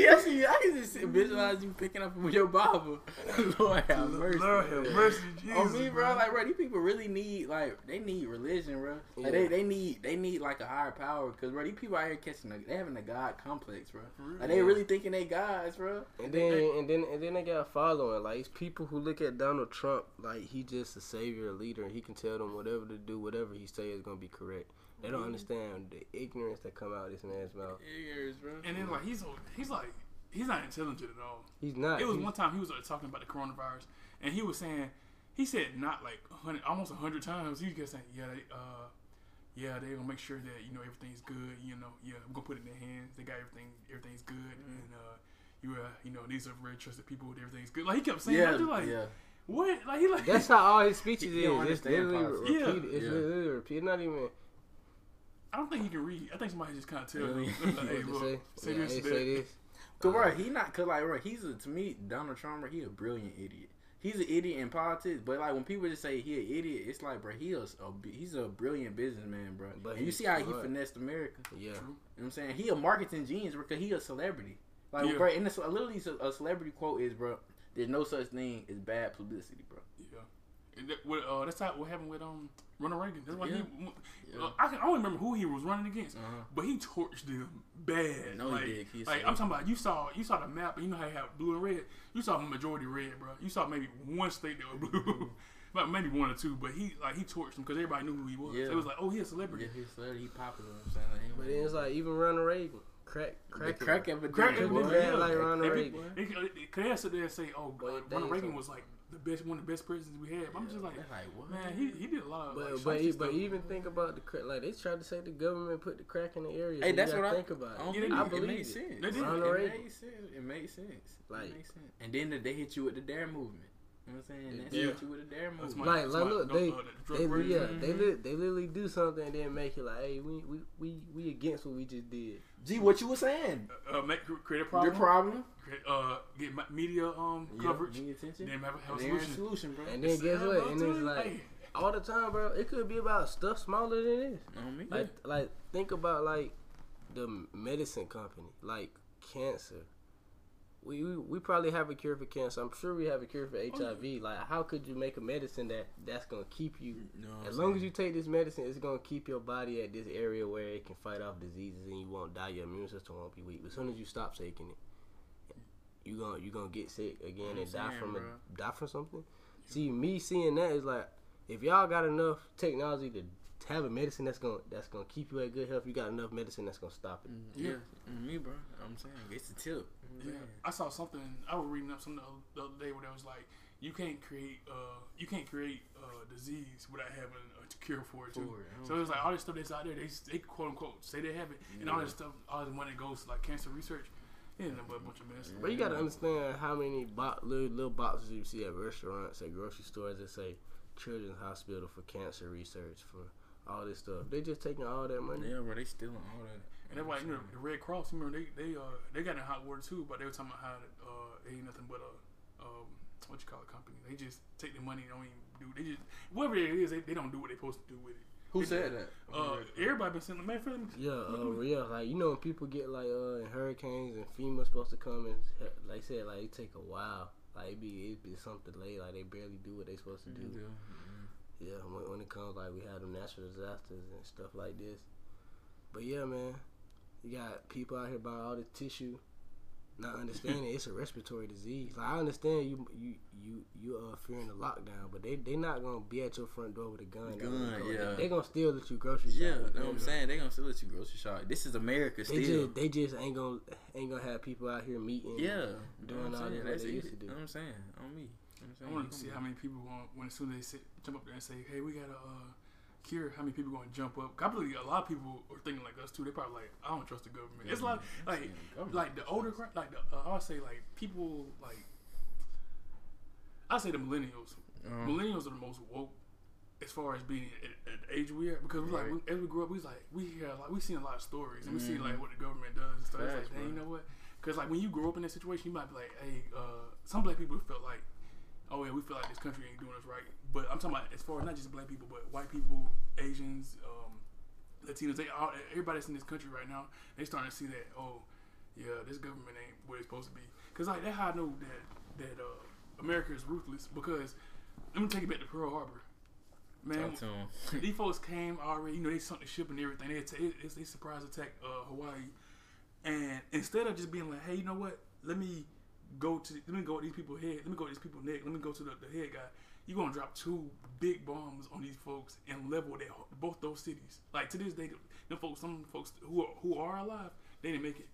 Gee, I see. I can just see- visualize you picking up with your Bible. Lord have mercy. Lord have mercy, Jesus. On me, bro. Like, bro, these people really need like they need religion, bro. Like, they Yeah. they need they need like a higher power because bro, these people out here catching a, they having a god complex, bro. real. Like they really thinking they gods, bro. And then and then and then they got a following. Like it's people who look at Donald Trump like he just a savior, a leader, and he can tell them whatever to do, whatever he say is gonna be correct. They don't understand the ignorance that come out of this man's mouth. Years, bro. And then like he's he's like he's not intelligent at all. He's not. It was He's- one time he was uh, talking about the coronavirus, and he was saying, he said not like hundred, almost a hundred times. He kept saying, yeah, they, uh, yeah, they gonna make sure that you know everything's good. You know, yeah, I'm gonna put it in their hands. They got everything, everything's good, Mm-hmm. and uh, you, uh, you know, these are very trusted people. With everything's good. Like he kept saying, Yeah, I'm like, yeah. what? Like he like That's how all his speeches He don't is. It's literally politics. repeated. It's Yeah. literally repeated. Not even I don't think he can read. I think somebody just kind of tell Really? him, like, hey, look, say. say yeah, this, hey, that. say this. Cause bro, he not cause like bro, he's a to me Donald Trump, bro, he a brilliant idiot. He's an idiot in politics, but like when people just say he an idiot, it's like bro, he is a he's a brilliant businessman, bro. But and you see how he smart. finessed America. Yeah. You know what I'm saying? He a marketing genius because he a celebrity. Like Yeah. bro, and it's literally a celebrity quote is bro, there's no such thing as bad publicity, bro. Yeah. And that, what, uh, that's how what happened with um Ronald Reagan. That's why Yeah. he. Yeah. Uh, I can I don't remember who he was running against, Uh-huh. but he torched them bad. No, he did. He like I'm talking about. You saw you saw the map, and you know how you have blue and red. You saw majority red, bro. You saw maybe one state that was blue, like maybe one or two. But he like he torched them because everybody knew who he was. Yeah. It was like, oh, he a celebrity. Yeah, he's celebrity, he popular. You know what I'm saying? But then it's like even Ronald Reagan, crack, the crack, crack epidemic, Crack Couldn't boy. be bad yeah. like Ronald Reagan. They, they, they, they sit there and say, "Oh, But uh, Ronald Reagan was like the best, one of the best presidents we had." But I'm just like, like, what? man, he, he did a lot of But like, but, shifty but even think about the crack. Like they tried to say the government put the crack in the area. Hey, You that's gotta what I think about. don't it. Think I did. it believe made it. sense. They did. It made sense. It made sense. Like- it made sense. And then they hit you with the D.A.R.E. movement. You know what I'm saying? They Yeah. hit you with the D.A.R.E. That's movement. Like, like, look, no, they, uh, the drug they, yeah, they, li- they literally do something and then make it like, hey, we, we, we, we against what we just did. Gee, what you were saying? uh, make create a problem. Your problem. Problem? create, uh, get ma- media um Yeah, coverage. Need attention? Then have, a- have a And they're solution. solution, bro. And then It's- guess what? And it's like hey. all the time, bro. It could be about stuff smaller than this. On me. Like, like think about like the medicine company, like cancer. We, we we probably have a cure for cancer. I'm sure we have a cure for HIV. Like, how could you make a medicine that that's gonna keep you? No, As long as you take this medicine, it's gonna keep your body at this area where it can fight off diseases and you won't die. Your immune system won't be weak. But as soon as you stop taking it, you gonna you gonna get sick again I'm and die from bro. a die from something. See, me seeing that is like, if y'all got enough technology to have a medicine that's gonna that's gonna keep you at good health, you got enough medicine that's gonna stop it. yeah, on me, bro. I'm saying it's a tip. Yeah, I saw something. I was reading up something the other day where they was like, you can't create, uh, you can't create uh, disease without having a cure for it too. For it, So it's like all this stuff that's out there, they they quote unquote say they have it, and all this stuff, all this money goes to like cancer research. Nothing but a bunch of mess. But you gotta understand how many bo- little, little boxes you see at restaurants, at grocery stores that say Children's Hospital for cancer research for all this stuff. They just taking all that money. Yeah, bro. They stealing all that. And that's why you know the Red Cross. Remember they they uh they got in hot water too, but they were talking about how uh it ain't nothing but a um, what you call a company. They just take the money. and Don't even do. They just whatever it is. They, they don't do what they supposed to do with it. Who They said that? Uh, everybody been sending man, for them. Yeah, uh, yeah, like you know when people get like uh in hurricanes and FEMA's supposed to come and like I said, like it take a while. Like it be it be something late. like they barely do what they supposed to do. Yeah, when, when it comes like we have them natural disasters and stuff like this. But yeah, man, you got people out here buying all this tissue, not understanding it's a respiratory disease. Like I understand you you you you uh fearing the lockdown, but they they not gonna be at your front door with a gun. Gun, yeah. They, gonna still let you grocery shop. Yeah, know what I'm saying? They gonna still let you grocery shop. This is America They still. just they just ain't gonna ain't gonna have people out here meeting. yeah, doing know what all I'm this saying? what they it. used to do. Know what I'm saying? On me. Know what I'm I saying? want to see how many people want when as soon as they sit, jump up there and say, "Hey, we got a uh, cure." How many people going to jump up? I believe a lot of people are thinking like us too. They probably like, "I don't trust the government." It's like like like the older like the uh, I'll say like people like I say the millennials. Um, Millennials are the most woke as far as being at, at the age we are because we like we, as we grew up we was like we hear like we seen a lot of stories and we see Mhm. like what the government does and stuff. It's like, dang, you know what? Because like when you grow up in that situation, you might be like, hey, uh, some black people felt like, oh yeah, we feel like this country ain't doing us right. But I'm talking about as far as not just black people, but white people, Asians, um, Latinos. They all everybody that's in this country right now, they starting to see that. Oh, yeah, this government ain't what it's supposed to be. Cause like that's how I know that that uh, America is ruthless. Because let me take you back to Pearl Harbor. Man, Talk to 'em. these folks came already. You know, they sunk the ship and everything. They atta- they, they surprise attack uh, Hawaii, and instead of just being like, hey, you know what? Let me go to let me go at these people head. Let me go at these people neck. Let me go to the, the head guy. You're gonna drop two big bombs on these folks and level their, both those cities. Like to this day, them folks, some folks who are, who are alive, they didn't make it.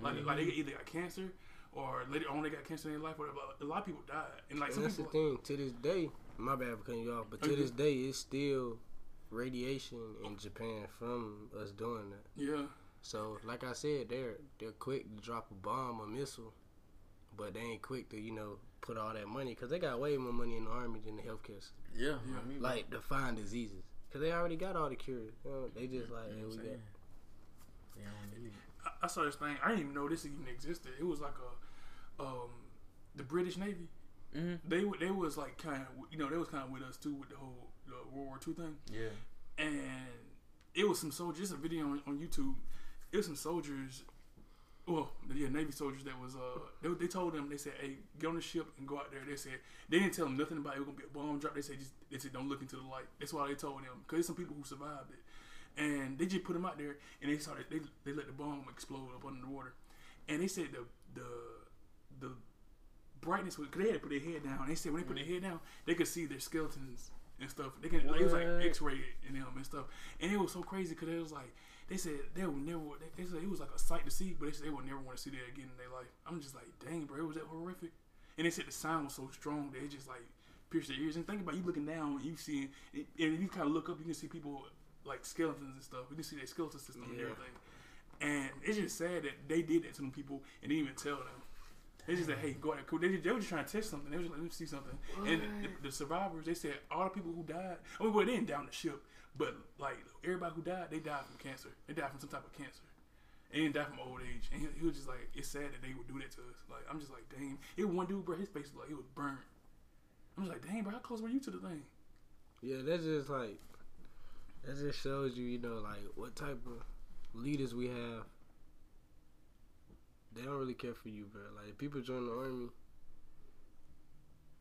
Like, like they either got cancer or later on they got cancer in their life. Whatever. A lot of people died, and like And that's the thing. To this day, my bad for cutting you off, but to this day, it's still radiation in Japan from us doing that. Yeah, So, like I said, they're they're quick to drop a bomb a missile, but they ain't quick to you know put all that money because they got way more money in the army than the healthcare system. yeah, Yeah. on me, bro. Like to find diseases because they already got all the cures. You know, they just like You hey, know we I'm got. saying? They don't need it. I, I saw this thing. I didn't even know this even existed. It was like a um, the British Navy. Mhm. They they was like kind of you know they was kind of with us too with the whole the World War II thing, Yeah. and it was some soldiers. It's a video on, on YouTube. It was some soldiers. Well, yeah, Navy soldiers that was uh they, they told them they said hey get on the ship and go out there. They said they didn't tell them nothing about it was gonna be a bomb drop. They said just they said don't look into the light. That's why they told them because there's some people who survived it, and they just put them out there and they started they they let the bomb explode up under the water, and they said the the the brightness was because they had to put their head down. They said when they put their head down, they could see their skeletons and stuff. They can like, it was like X-ray and them and stuff, and it was so crazy because it was like they said they would never. They, they said it was like a sight to see, but they said they would never want to see that again in their life. I'm just like, dang, bro, it was that horrific. And they said the sound was so strong that it just like pierced their ears. And think about you looking down, and you see, and if you kind of look up, you can see people like skeletons and stuff. You can see their skeleton system and everything. And it's just sad that they did that to them people and didn't even tell them. They just said, "Hey, go ahead." Cool. They, they were just trying to test something. They were just like, "Let me see something." And the, the survivors, they said all the people who died. I mean, well, they didn't down the ship, but like everybody who died, they died from cancer. They died from some type of cancer. And didn't from old age. And he, he was just like, "It's sad that they would do that to us." Like, I'm just like, damn. It one dude, bro. His face was like it was burnt. I'm just like, damn, bro, how close were you to the thing?" Yeah, that's just like that just shows you, you know, like what type of leaders we have. They don't really care for you, bro. Like people join the army.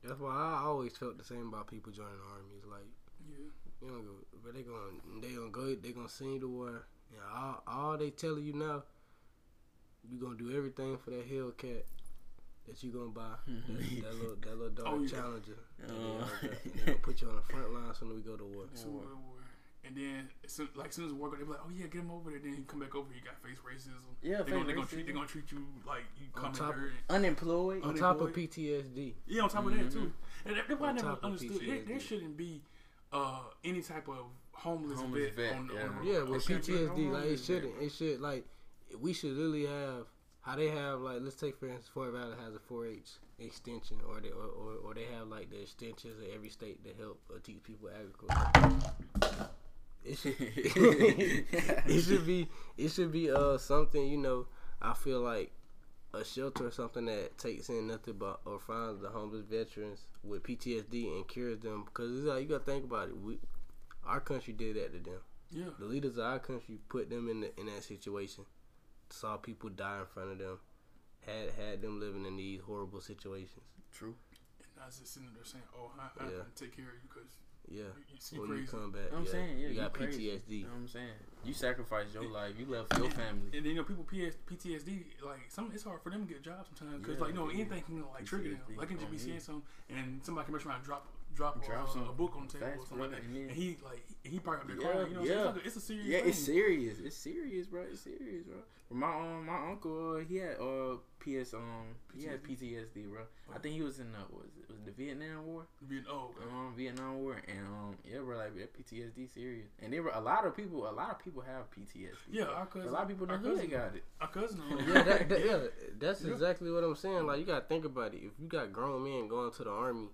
That's why I always felt the same about people joining the army. It's like. You don't but they gonna they gonna go they gonna send you to war. Yeah, all, all they telling you now, you gonna do everything for that Hellcat that you gonna buy. that, that little that little dog Oh, yeah. Challenger. And they gonna- and they gonna put you on the front line so when we go to war. So, uh, and then, as soon, like, as soon as the war go, they be like, "Oh yeah, get him over there." Then you come back over, you got face racism. Yeah, they gonna, they gonna treat they gonna treat you like you On come in top- dirt. Unemployed. On top of PTSD. Yeah, on top of that too. And that, that's why I On never top understood. There, there shouldn't be uh, any type of homeless, Homeless vet, vet, on yeah. on Yeah, road. with It shouldn't be no PTSD, like it shouldn't. vet. It should like we should literally have how they have like let's take for instance Fort Valley has a 4-H extension or they or, or, or they have like the extensions in every state to help uh, teach people agriculture. It should it should be it should be uh something you know I feel like a shelter or something that takes in nothing but or finds the homeless veterans with PTSD and cures them. Because it's like you gotta think about it. We, our country did that to them. Yeah. The leaders of our country put them in the, in that situation. Saw people die in front of them. Had had them living in these horrible situations. True. And I was just sitting there saying, "Oh, I, I Yeah. can take care of you because Yeah. you, you When you come back, You know what I'm yeah, saying? Yeah, you got crazy. PTSD. You know what I'm saying? You sacrificed your life. You left your family. And then you know people PS, PTSD like some it's hard for them to get jobs sometimes because Yeah, like you know yeah. anything can like trigger them. Like you can just be on saying me. something and somebody can rush around and drop drop, Drop uh, some a book on the table or something like that. and then- And he like he probably up there Yeah, crying. You know, yeah. what I'm saying? it's, like, it's a serious. Yeah, thing. it's serious. It's serious, bro. It's serious, bro. My um, my uncle, uh, he had uh PS um, he had PTSD, bro. I think he was in the what was it was it the Vietnam War, Being oh, um, Vietnam War, and um, yeah, bro, like that PTSD serious. And there were a lot of people, a lot of people have PTSD. yeah, bro. our cousin, a lot of people in our the cousin, got it. our cousin. yeah, that, that, yeah, that's Yeah. exactly what I'm saying. Like you gotta think about it. If you got grown men going to the army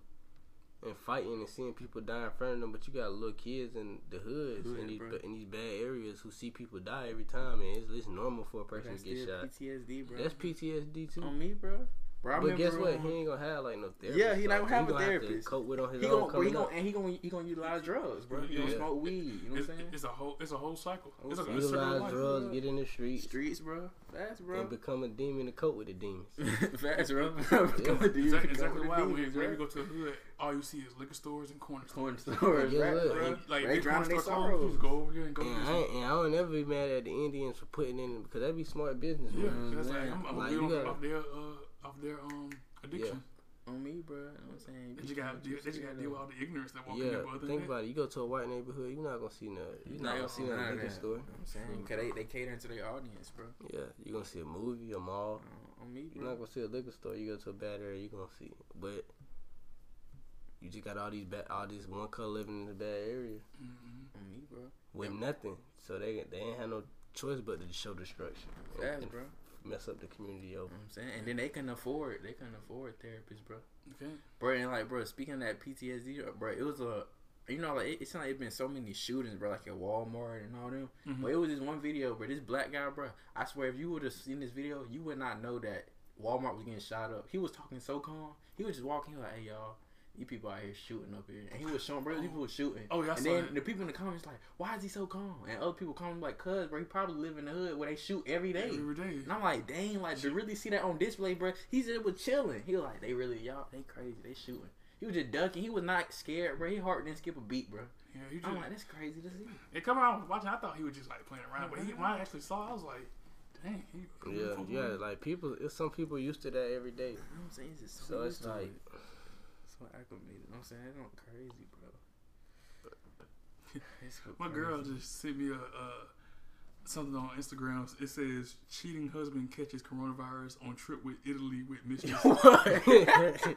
and fighting and seeing people die in front of them, but you got little kids in the hoods Hood, in these bro. in these bad areas who see people die every time, and it's, it's normal for a person to get shot. PTSD, bro. That's PTSD too. on me, bro. Bro, but guess what? um, He ain't gonna have like no therapist. Yeah, he not gonna so have a gonna to therapist. cope with on his he own gonna, bro, he gonna, and he gonna, he gonna utilize drugs, bro. He gonna smoke weed. You know what I'm saying? it's a whole it's a whole cycle. It's a, cycle. it's a circle of Utilize life. drugs, bro. get in the streets, Streets, bro. Fast, bro. and become a demon to cope with the demons. Fast, bro. Exactly, exactly why when, Demons, whenever right? you go to the hood, all you see is liquor stores and corner stores. Corn stores, Yeah, right? look. Like, like They big corner drowning their store closed, sorrows. just go over here and go. And I, and I don't ever be mad at the Indians for putting in because that'd be smart business. Yeah, man. that's like. I'm, I'm Like, like, you gotta- off their um addiction. On me, bro. You know what I'm saying? They just got they just got to deal with all the ignorance that walk in Yeah, there. But other think about it. You go to a white neighborhood, you're not gonna see no. You're not gonna see no liquor store. You know what I'm saying? Cause they, they catering to their audience, bro. Yeah, you're gonna see a movie, a mall. Uh, on me, You're not gonna see a liquor store. You go to a bad area, you're gonna see. But you just got all these bad, all this one color living in the bad area Mhm. On me, bro. with nothing. So they they ain't have no choice but to show destruction. and- Fast, and bro. Mess up the community over. You know what I'm saying? And then they can afford, they can afford therapists, bro. okay, Bro, and like, bro, speaking of that PTSD, bro, it was a, you know, like, it, it sounded like it been so many shootings, bro, like at Walmart and all them. Mhm. But it was this one video, bro, this black guy, bro, I swear, if you would have seen this video, you would not know that Walmart was getting shot up. He was talking so calm. He was just walking, he was like, hey, y'all, you people out here shooting up here. And he was showing, bro, people were shooting. Oh, yeah, I And saw then that. the people in the comments like, why is he so calm? And other people comment like, cuz, bro, he probably live in the hood where they shoot every day. every day. And I'm like, dang, like to really see that on display, bro. he's said it was chilling. He was like, they really y'all, they crazy, they shooting. He was just ducking. He was not scared, bro. He heart didn't skip a beat, bro. Yeah, he just I'm like, that's crazy to see. it come around watching. I thought he was just like playing around, but he, when I actually saw, I was like, dang, he Yeah, yeah. Like people, it's some people used to that every day. You know what I'm saying? It's So so, it's like- it. So acclimated. You know I'm saying? That's not crazy, bro. It's My crazy. girl just sent me a uh, something on Instagram. It says cheating husband catches coronavirus on trip with Italy with mistress.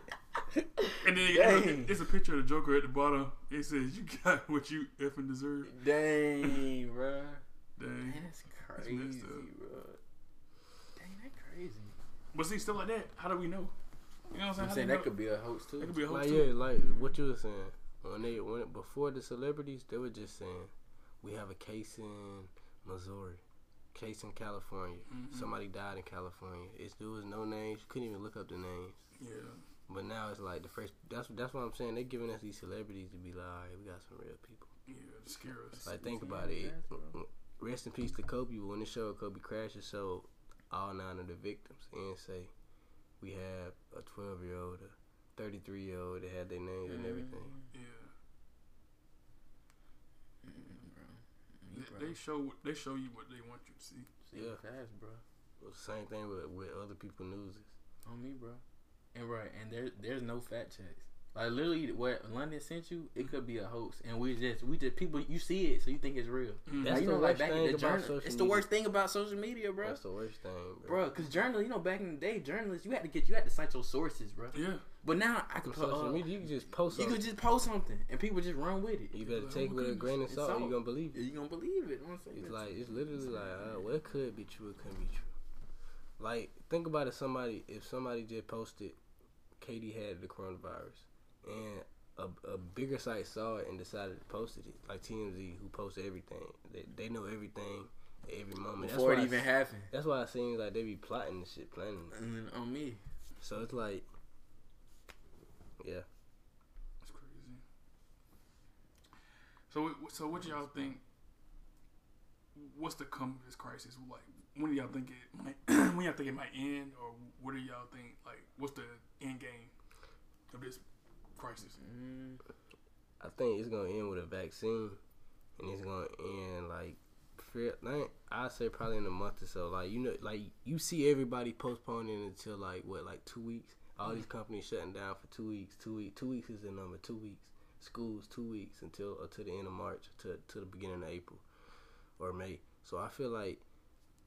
And then Dang. it's a picture of the Joker at the bottom. It says, "You got what you effing deserve." Dang, bro. Dang. That's That's crazy, up. bro. Dang, that crazy. But see, stuff like that. How do we know? You know what I'm saying? I'm saying do we that could be a hoax too. know? That could be a hoax Like too. yeah, like what you were saying when they when before the celebrities, they were just saying we have a case in Missouri, case in California. Mhm. Somebody died in California. It's there was no names. You couldn't even look up the names. Yeah. But now it's like the first. That's that's what I'm saying. They're giving us these celebrities to be like, all right, we got some real people. Yeah. to Scare us. Like think Yeah, about it. that's bro. Rest in peace to Kobe. When the show Kobe crashed, so all nine of the victims and say we have a 12 year old, a 33 year old. They had their names and everything. Yeah. Mm, bro. They, bro. they show they show you what they want you to see. See Yeah. fast, bro. Same thing with with other people news. On me, bro. And right, and there there's no fact checks. Like literally, what London sent you, it could be a hoax, and we just we just people you see it, so you think it's real. Mm. That's Like, you the know, like worst back in thing the about journal, social it's the worst thing about social media, bro. That's the worst thing, bro. Bro, because journal, you know, back in the day, journalists, you had to get, you had to cite your sources, bro. Yeah. But now I can put, social uh, media, you can just post you something. could just post something, and people just run with it. You better Oh take it with a grain of salt. salt. You gonna believe it. You gonna believe it? I'm saying It's like it's literally like, uh, well, it could be true. It couldn't be true. Like think about it. Somebody if somebody just posted, Katie had the coronavirus, and a, a bigger site saw it and decided to post it. Like TMZ, who posted everything. They they know everything, every moment. before it that's why even I, happened. That's why it seems like they be plotting this shit, planning. it. And then on me. So it's like, yeah. It's crazy. So, what- so what y'all think? What's the come of this crisis? Like, when do y'all think it might? when y'all think it might end, or what do y'all think? Like, what's the end game of this crisis? Mm, I think it's gonna end with a vaccine, and it's gonna end like, I say probably in a month or so. Like you know, like you see everybody postponing until like what, like two weeks. All these companies shutting down for two weeks. Two weeks. Two weeks is the number. Two weeks. Schools two weeks until until the end of March to to the beginning of April or May. So I feel like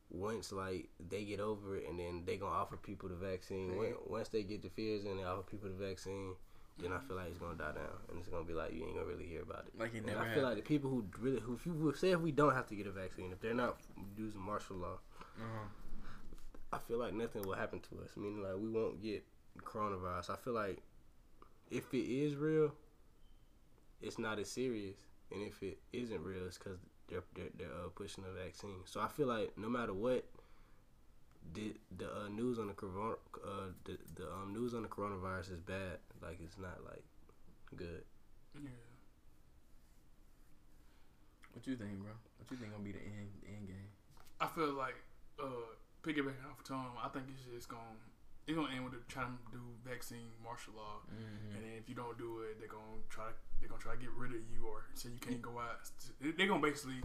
once like they get over it and then they gonna offer people the vaccine. When, once they get the fears and they offer people the vaccine, then I feel like it's gonna die down and it's gonna be like you ain't gonna really hear about it. like it And never I feel happened. like the people who really, who if you say if we don't have to get a vaccine, if they're not using martial law, uh-huh. I feel like nothing will happen to us. Meaning like we won't get coronavirus. I feel like if it is real, it's not as serious, and if it isn't real, it's because they're they're, they're uh, pushing the vaccine. So I feel like no matter what, the the uh, news on the corona, uh, the the um, news on the coronavirus is bad. Like it's not like good. Yeah. What you think, bro? What you think gonna be the end the end game? I feel like uh, piggybacking off Tom, I think it's just gonna it's gonna end with them trying to do vaccine martial law, Mm-hmm. and then if you don't do it, they're gonna try they're gonna try to get rid of you or say you can't go out. They're gonna basically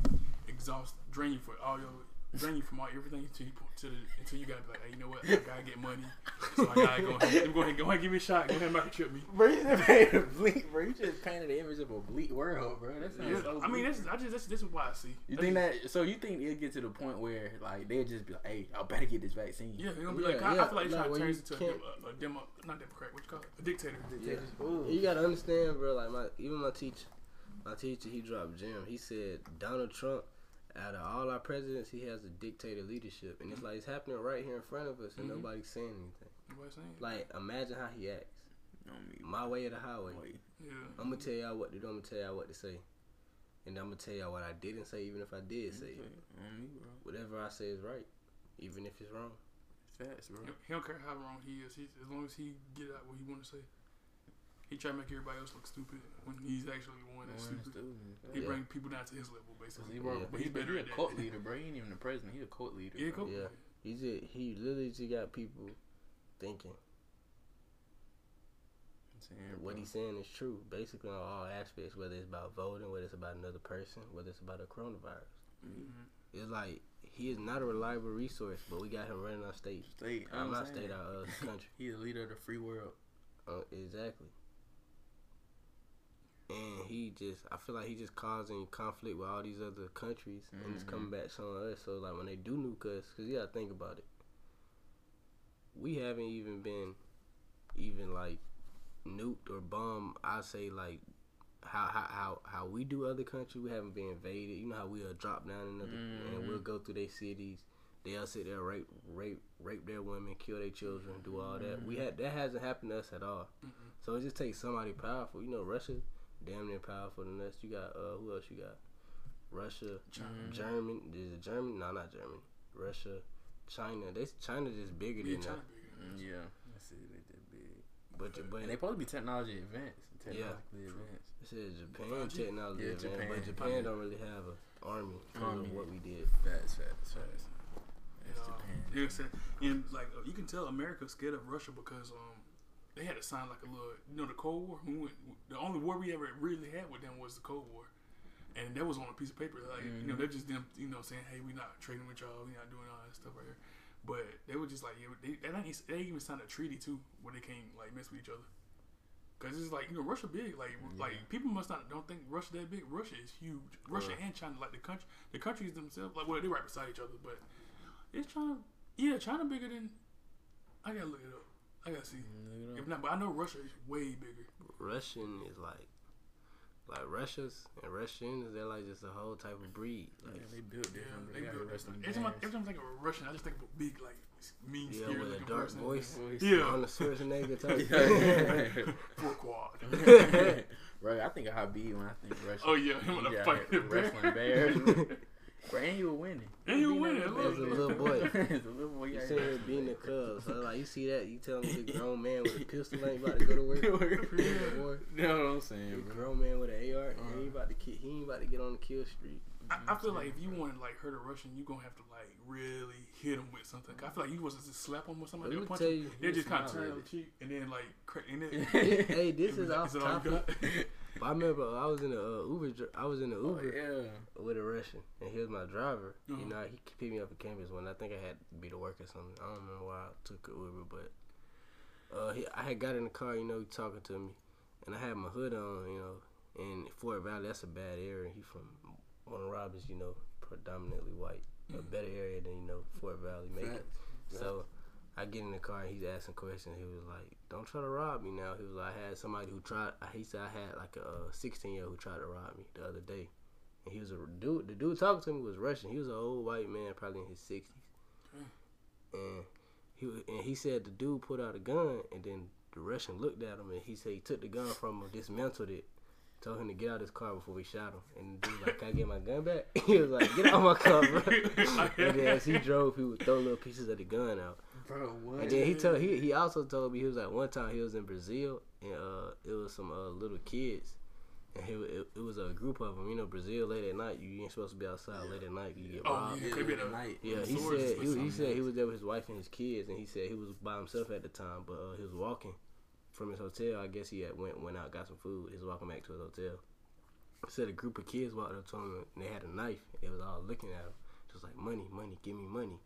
exhaust, drain you for all your drain you from all everything until you to the, until you gotta be like, hey, you know what? I gotta get money, so I gotta go ahead, go ahead, go ahead, and give me a shot, go ahead, and microchip me. Bro, you just painted a bleak, bro. You just painted the image of a bleak world, bro. That sounds Yeah, so I mean, this that's I just that's, this is what I see. You That's think just- that? So you think it'll get to the point where like they'll just be like, "Hey, I better get this vaccine." Yeah, they're gonna be Yeah, like, I, yeah, I feel like they're like trying to when turn you into a, can't- a, a demo, not democrat, what you call it, a dictator. Yeah. You gotta understand, bro. Like my even my teacher, my teacher, he dropped Jim. He said Donald Trump, out of all our presidents, he has a dictator leadership, and it's like it's happening right here in front of us, and Mhm. nobody's saying anything. You know what I'm saying? Like imagine how he acts. Me. My way or the highway. Wait. yeah. I'm gonna tell y'all what to do. I'm gonna tell y'all what to say, and I'm gonna tell y'all what I didn't say, even if I did say it. On me, bro. Whatever I say is right, even if it's wrong. Facts, bro. He- He don't care how wrong he is. He, as long as he get out what he want to say. He try to make everybody else look stupid when he's actually the one that's One stupid. He Yeah. bring people down to his level, basically. He bro, Yeah. but he's, better he a at that. cult leader, bro. He ain't even the president. He a cult leader. Yeah, bro. cool. Yeah. He just he literally just got people thinking I'm saying, what bro. he's saying is true, basically on all aspects, whether it's about voting, whether it's about another person, whether it's about a coronavirus. Mhm. It's like he is not a reliable resource, but we got him running our state. State. I'm I'm not state our uh, country. he's the leader of the free world. Uh, exactly. And mm. he just, I feel like he just causing conflict with all these other countries, and it's Mhm. coming back showing us. So like when they do nuke us, because you gotta think about it, we haven't even been, even like, nuked or bombed. I say like, how how how how we do other countries, we haven't been invaded. You know how we'll drop down in other, and we'll mm-hmm. go through their cities. They'll sit there rape rape rape their women, kill their children, do all that. We mm-hmm. had that hasn't happened to us at all. So it just takes somebody powerful. You know, Russia, damn near powerful than us. You got uh, who else? You got Russia, Mhm. Germany. Is it Germany? No, not Germany. Russia, China. They China just bigger Yeah, than China us. bigger. Yeah. That's it. They did big. But but And they supposed to be technology advanced. Technologically True. advanced. it says Japan 5G? technology, Yeah, advanced, Japan. but Japan don't really have an army because Army. of what we did. Facts, facts, facts. That's Yeah. Japan. Yeah, it's a- and like you can tell America's scared of Russia because um they had to sign like a little you know the Cold War. We went, the only war we ever really had with them was the Cold War, and that was on a piece of paper. Like you know Mhm. they're just them you know saying hey we not trading with y'all, we not doing all that stuff right here. But they were just like yeah they they, ain't- they even signed a treaty too where they can't like mess with each other. Cause it's like you know Russia big like like people must not don't think Russia that big. Russia is huge. Russia Right. and China like the country the countries themselves like well they right beside each other but it's China yeah China bigger than I gotta look it up. I gotta see. Mm, if not, but I know Russia is way bigger. Russian is like like Russians and Russians. They're like just a whole type of breed. Yeah, Like they built Yeah, different. they they got built- wrestling every time, I, every time I think of a Russian, I just think of a big, like, mean, yeah, scary with a dark person. voice. Voice. Yeah. On the Schwarzenegger type. Yeah. Four quad. Bro, I think of Khabib when I think Russia. oh yeah, him on Yeah, the fight. wrestling bears. Bro, and he was winning. And he was winning. never Look. As a little boy. As a little boy, You yeah. sitting here beating the Cubs. So like you see that, you tell me the grown man with a pistol ain't about to go to work. Yeah, boy. You know what I'm saying, The bro? grown man with an AR, Uh-huh. he ain't about to ki- he ain't about to get on the kill street. I, I feel like if you want to like hurt a Russian, you gonna have to like really hit him with something. I feel like you was to just slap him with something, Let or me punch tell him. you, They just kind of smile turn the cheek and then like crack in it. hey, this is off it all you topic. But I remember I was in a uh, Uber. I was in the Oh, Uber yeah. with a Russian, and he was my driver. Uh-huh. You know, he picked me up at campus when I think I had to be to work or something. I don't remember why I took an Uber, but uh, he, I had got in the car. You know, he talking to me, and I had my hood on. You know, and Fort Valley, that's a bad area. He from Warner Robins, you know, predominantly white. A better area than you know Fort Valley, maybe. Facts. So I get in the car and he's asking questions. He was like, "Don't try to rob me now." He was like, "I had somebody who tried." He said, "I had like a 16 year old who tried to rob me the other day." And he was a dude. The dude talking to me was Russian. He was an old white man, probably in his 60s. Mm. And he and he said the dude put out a gun, and then the Russian looked at him, and he said he took the gun from him, dismantled it. Told him to get out of his car before we shot him. And the dude was like, Can I get my gun back? he was like, Get out of my car, bro. and then as he drove, he would throw little pieces of the gun out. Bro, what? And then he told he he also told me he was like one time he was in Brazil and uh it was some uh, little kids and he, it, it was a group of them. You know, Brazil late at night you ain't supposed to be outside late at night. You get Oh, robbed. yeah. yeah, Could be the the- night. Yeah, he said he, he said he was there with his wife and his kids, and he said he was by himself at the time, but uh, he was walking from his hotel. I guess he had went went out got some food. He was walking back to his hotel. Said a group of kids walked up to him and they had a knife. They was all looking at him, just like money, money, give me money.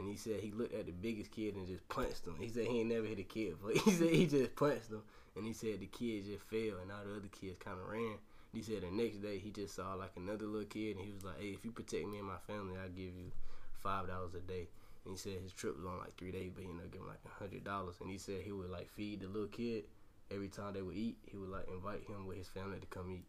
And he said he looked at the biggest kid and just punched him. He said he ain't never hit a kid, but he said he just punched him. And he said the kid just fell, and all the other kids kind of ran. He said the next day he just saw like another little kid, and he was like, "Hey, if you protect me and my family, I'll give you five dollars a day." And he said his trip was on like three days, but he ended up giving like a hundred dollars. And he said he would like feed the little kid every time they would eat. He would like invite him with his family to come eat.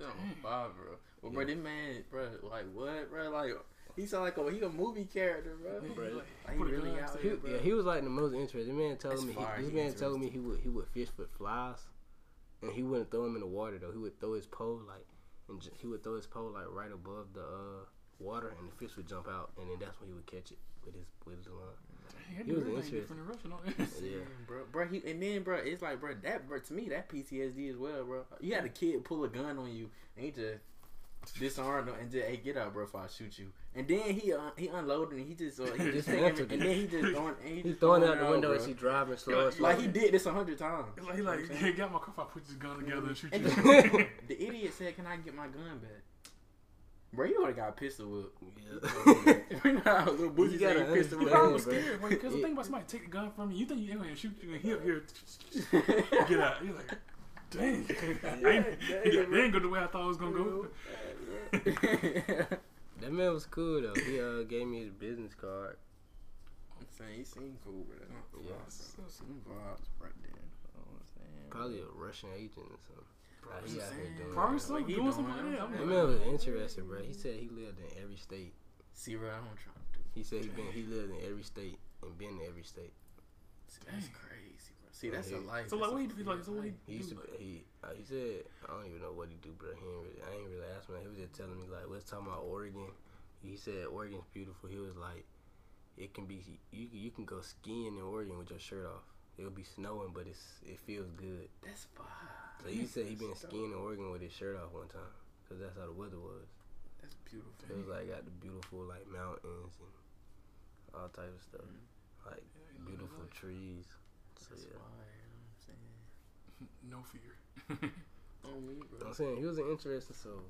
Oh, wow, bro. Well, bro, this man, bro, like what, bro? Like he sound like a he a movie character, bro. Bro, Like, Like, he really out here, bro. yeah, he was like the most interesting. This man told That's me he, this man told me he would he would fish with flies, and he wouldn't throw them in the water though. He would throw his pole like, and j- he would throw his pole like right above the uh, water, and the fish would jump out, and then that's when he would catch it with his with his line. Dang, He was everything interesting. different in Russian, don't it? Yeah. bro, bro. He and then, bro, it's like, bro, that, bro, to me, that PTSD as well, bro. You had a kid pull a gun on you, and he just disarmed him and just, hey, get out, bro, if I shoot you. And then he uh, he unloaded and he just uh, he just taking, and then he just throwing, and he He's just throwing it out the window bro. as he driving slow Yeah, and. Like he did this a hundred times. It's like, he like, hey, got my car. If I put this gun together and shoot And you. the, the idiot said, "Can I get my gun back?" Bro, you would have got a pistol whipped. Yeah. you know how little booty You got a pistol He whipped. probably was scared, bro. Because the thing about somebody take the gun from you, you think you ain't gonna shoot you, and he up here, get out. You're like, dang, I ain't, it ain't go the way I thought it was gonna go. That man was cool though. He uh, gave me his business card. I'm saying he seemed cool, bro. Yeah. So some vibes right there. You know what I'm saying? Probably a Russian agent or something. Like, he out here doing Probably that. he doing doing something that. I'm That man was interesting, bro. He said he lived in every state. See, bro, I don't try to do. He said he been he lived in every state and been in every state. See, that's crazy, bro. See, that's a life. So like, what he be like? So what he. He used to like, he uh, he said I don't even know what he do, bro. He ain't really I ain't really asked him. He was just telling me like let's talk about Oregon. He said Oregon's beautiful. He was like it can be you you can go skiing in Oregon with your shirt off. It'll be snowing, but it's it feels good. That's fine. So he said he been skiing in Oregon with his shirt off one time because that's how the weather was. That's beautiful. It was like got the beautiful like mountains and all type of stuff, like beautiful trees. So That's yeah. fire. You know what I'm saying? no fear. On me, bro. I'm saying he was an interesting soul.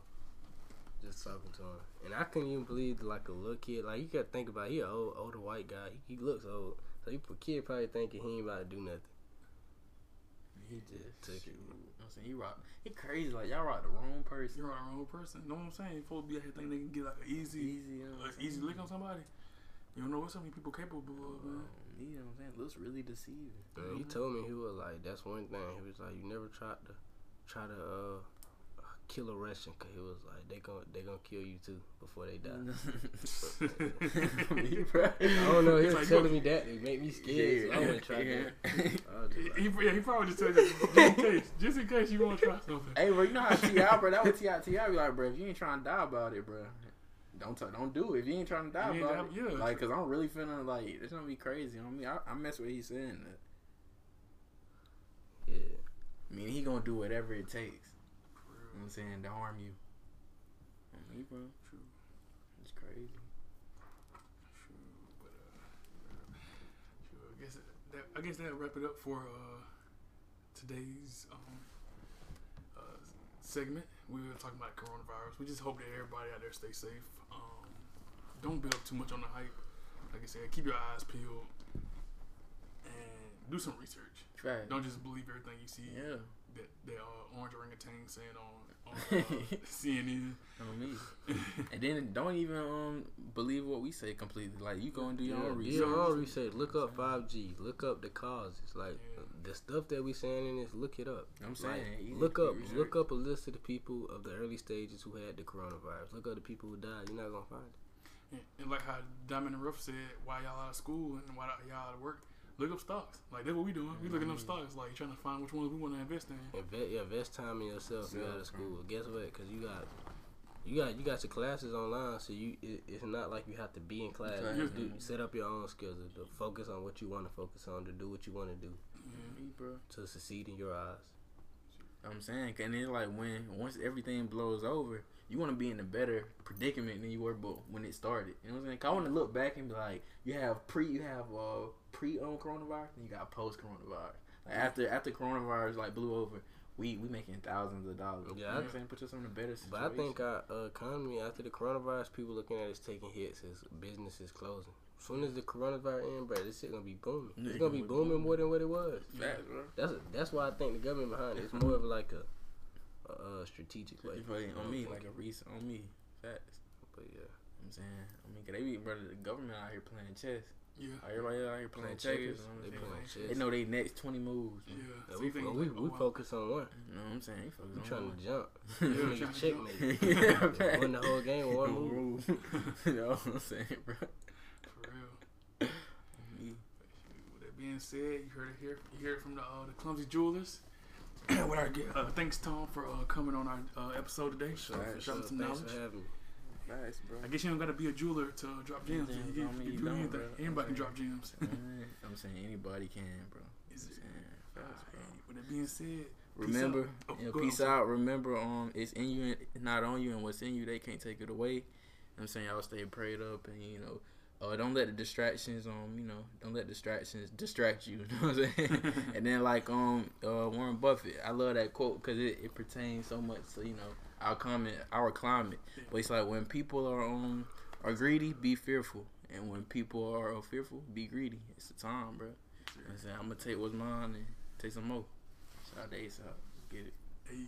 Just talking to him, and I couldn't even believe like a little kid. Like you got to think about, he an old, older white guy. He, he looks old, so you for kid probably thinking he ain't about to do nothing. He just just took shoot. it. You know what I'm saying? He rock. He crazy. Like y'all rock the wrong person. You're the wrong person. You Know what I'm saying? Folks be out here thinking they can get like an easy, Easy. You know like, easy saying? lick on somebody. You don't know what some of these people capable of, man. Um, you know what I'm saying? Looks really deceiving. And he told me he was like, that's one thing. He was like, you never tried to try to uh kill a Russian, cause he was like, they gon' they gonna kill you too before they die. Me, bro. I don't know. He was like, telling me that it made me scared. So I wouldn't try that. I was He, just like, he, yeah, he probably just tell you just in case, just in case you want to try something. Hey, bro, you know how T.I., bro? That was Ti. T.I. be like, bro, if you ain't trying to die about it, bro, don't t- don't do it if you ain't trying to die You about it. yeah. like, cause I'm really feeling like it's gonna be crazy on me. I, I mess with what he's saying. That. Yeah. I mean, he gonna do whatever it takes. You know what I'm saying to harm you. On me, bro. True. It's crazy. True, but uh, true. I guess that I guess that'll wrap it up for uh, today's um, uh, segment. We were talking about coronavirus. We just hope that everybody out there stay safe. Um, don't build up too much on the hype. Like I said, keep your eyes peeled and do some research. Fact. Don't just believe everything you see Yeah. that that uh, orange orangutan saying on, on uh, CNN. On me. and then don't even um believe what we say completely. Like you go and do your Yeah, own do research. your own research. Look up 5G. Look up the causes. Like Yeah. The stuff that we saying in this. Look it up. I'm saying, easy look up. research. Look up a list of the people of the early stages who had the coronavirus. Look up the people who died. You're not gonna find it. And, and like how Diamond and Ruff said, why y'all out of school and why y'all out of work, look up stocks. Like that's what we doing. We looking up mm. stocks, like trying to find which ones we want to invest in. Invest, yeah, invest time in yourself. You out of school. Guess what? Because you got. You got you got your classes online, so you it, it's not like you have to be in class. Right. You do, set up your own schedule to focus on what you want to focus on, to do what you want to do, Me, bro. to succeed in your eyes. I'm saying, and it's like when once everything blows over, you want to be in a better predicament than you were but when it started. You know what I'm saying? 'Cause I want to look back and be like, you have pre, you have uh pre on coronavirus, and you got post coronavirus. Like after after coronavirus like blew over, we we making thousands of dollars. Yeah, you know I- what I'm saying? Put us in a better situation. But I think our uh, economy after the coronavirus, people looking at us taking hits as businesses closing. As soon as the coronavirus end, bro, this shit gonna be booming. Yeah, It's gonna be booming booming. more than what it was. Facts, bro. That's that's why I think the government behind it. It's more of like a, a, uh strategic way. You feel me? on me like a thinking. reason on me. Facts. But yeah, I'm saying, I mean, 'cause they be brother, the government out here playing chess. Yeah, Everybody out here playing Playing checkers. checkers. you know what They I'm saying? playing chess. They know they next twenty moves. yeah. Yeah, So we, you we, we focus on one. You know what I'm saying? They We on trying one. to jump. Yeah, trying to checkmate. yeah, fact. Win the whole game with one move. you know what I'm saying, bro? For real. Me. With that being said, you heard it here. You heard it from the uh, the clumsy jewelers. With our uh, thanks Tom for uh, coming on our uh, episode today. Sure, for sure. some Thanks knowledge. for having me. Facts, bro. I guess you don't gotta be a jeweler to drop gems. Gems, You, can- you you do don't, anything. bro. Anybody can Okay. drop gems. I'm saying anybody can, bro. Is it? saying, facts, bro. With that being said, Remember, Peace out. Oh, you know, go ahead, peace out. Remember, um, it's in you, and not on you, and what's in you, they can't take it away. You know what I'm saying y'all stay prayed up, and you know, oh, don't let the distractions, um, you know, don't let distractions distract you. You know what I'm saying? and then like um, uh, Warren Buffett, I love that quote because it, it pertains so much to you know our climate, our climate. But it's like when people are um are greedy, be fearful, and when people are uh, fearful, be greedy. It's the time, bro. I'm saying I'm gonna take what's mine and take some more. Shout out to Ace out, get it. Hey.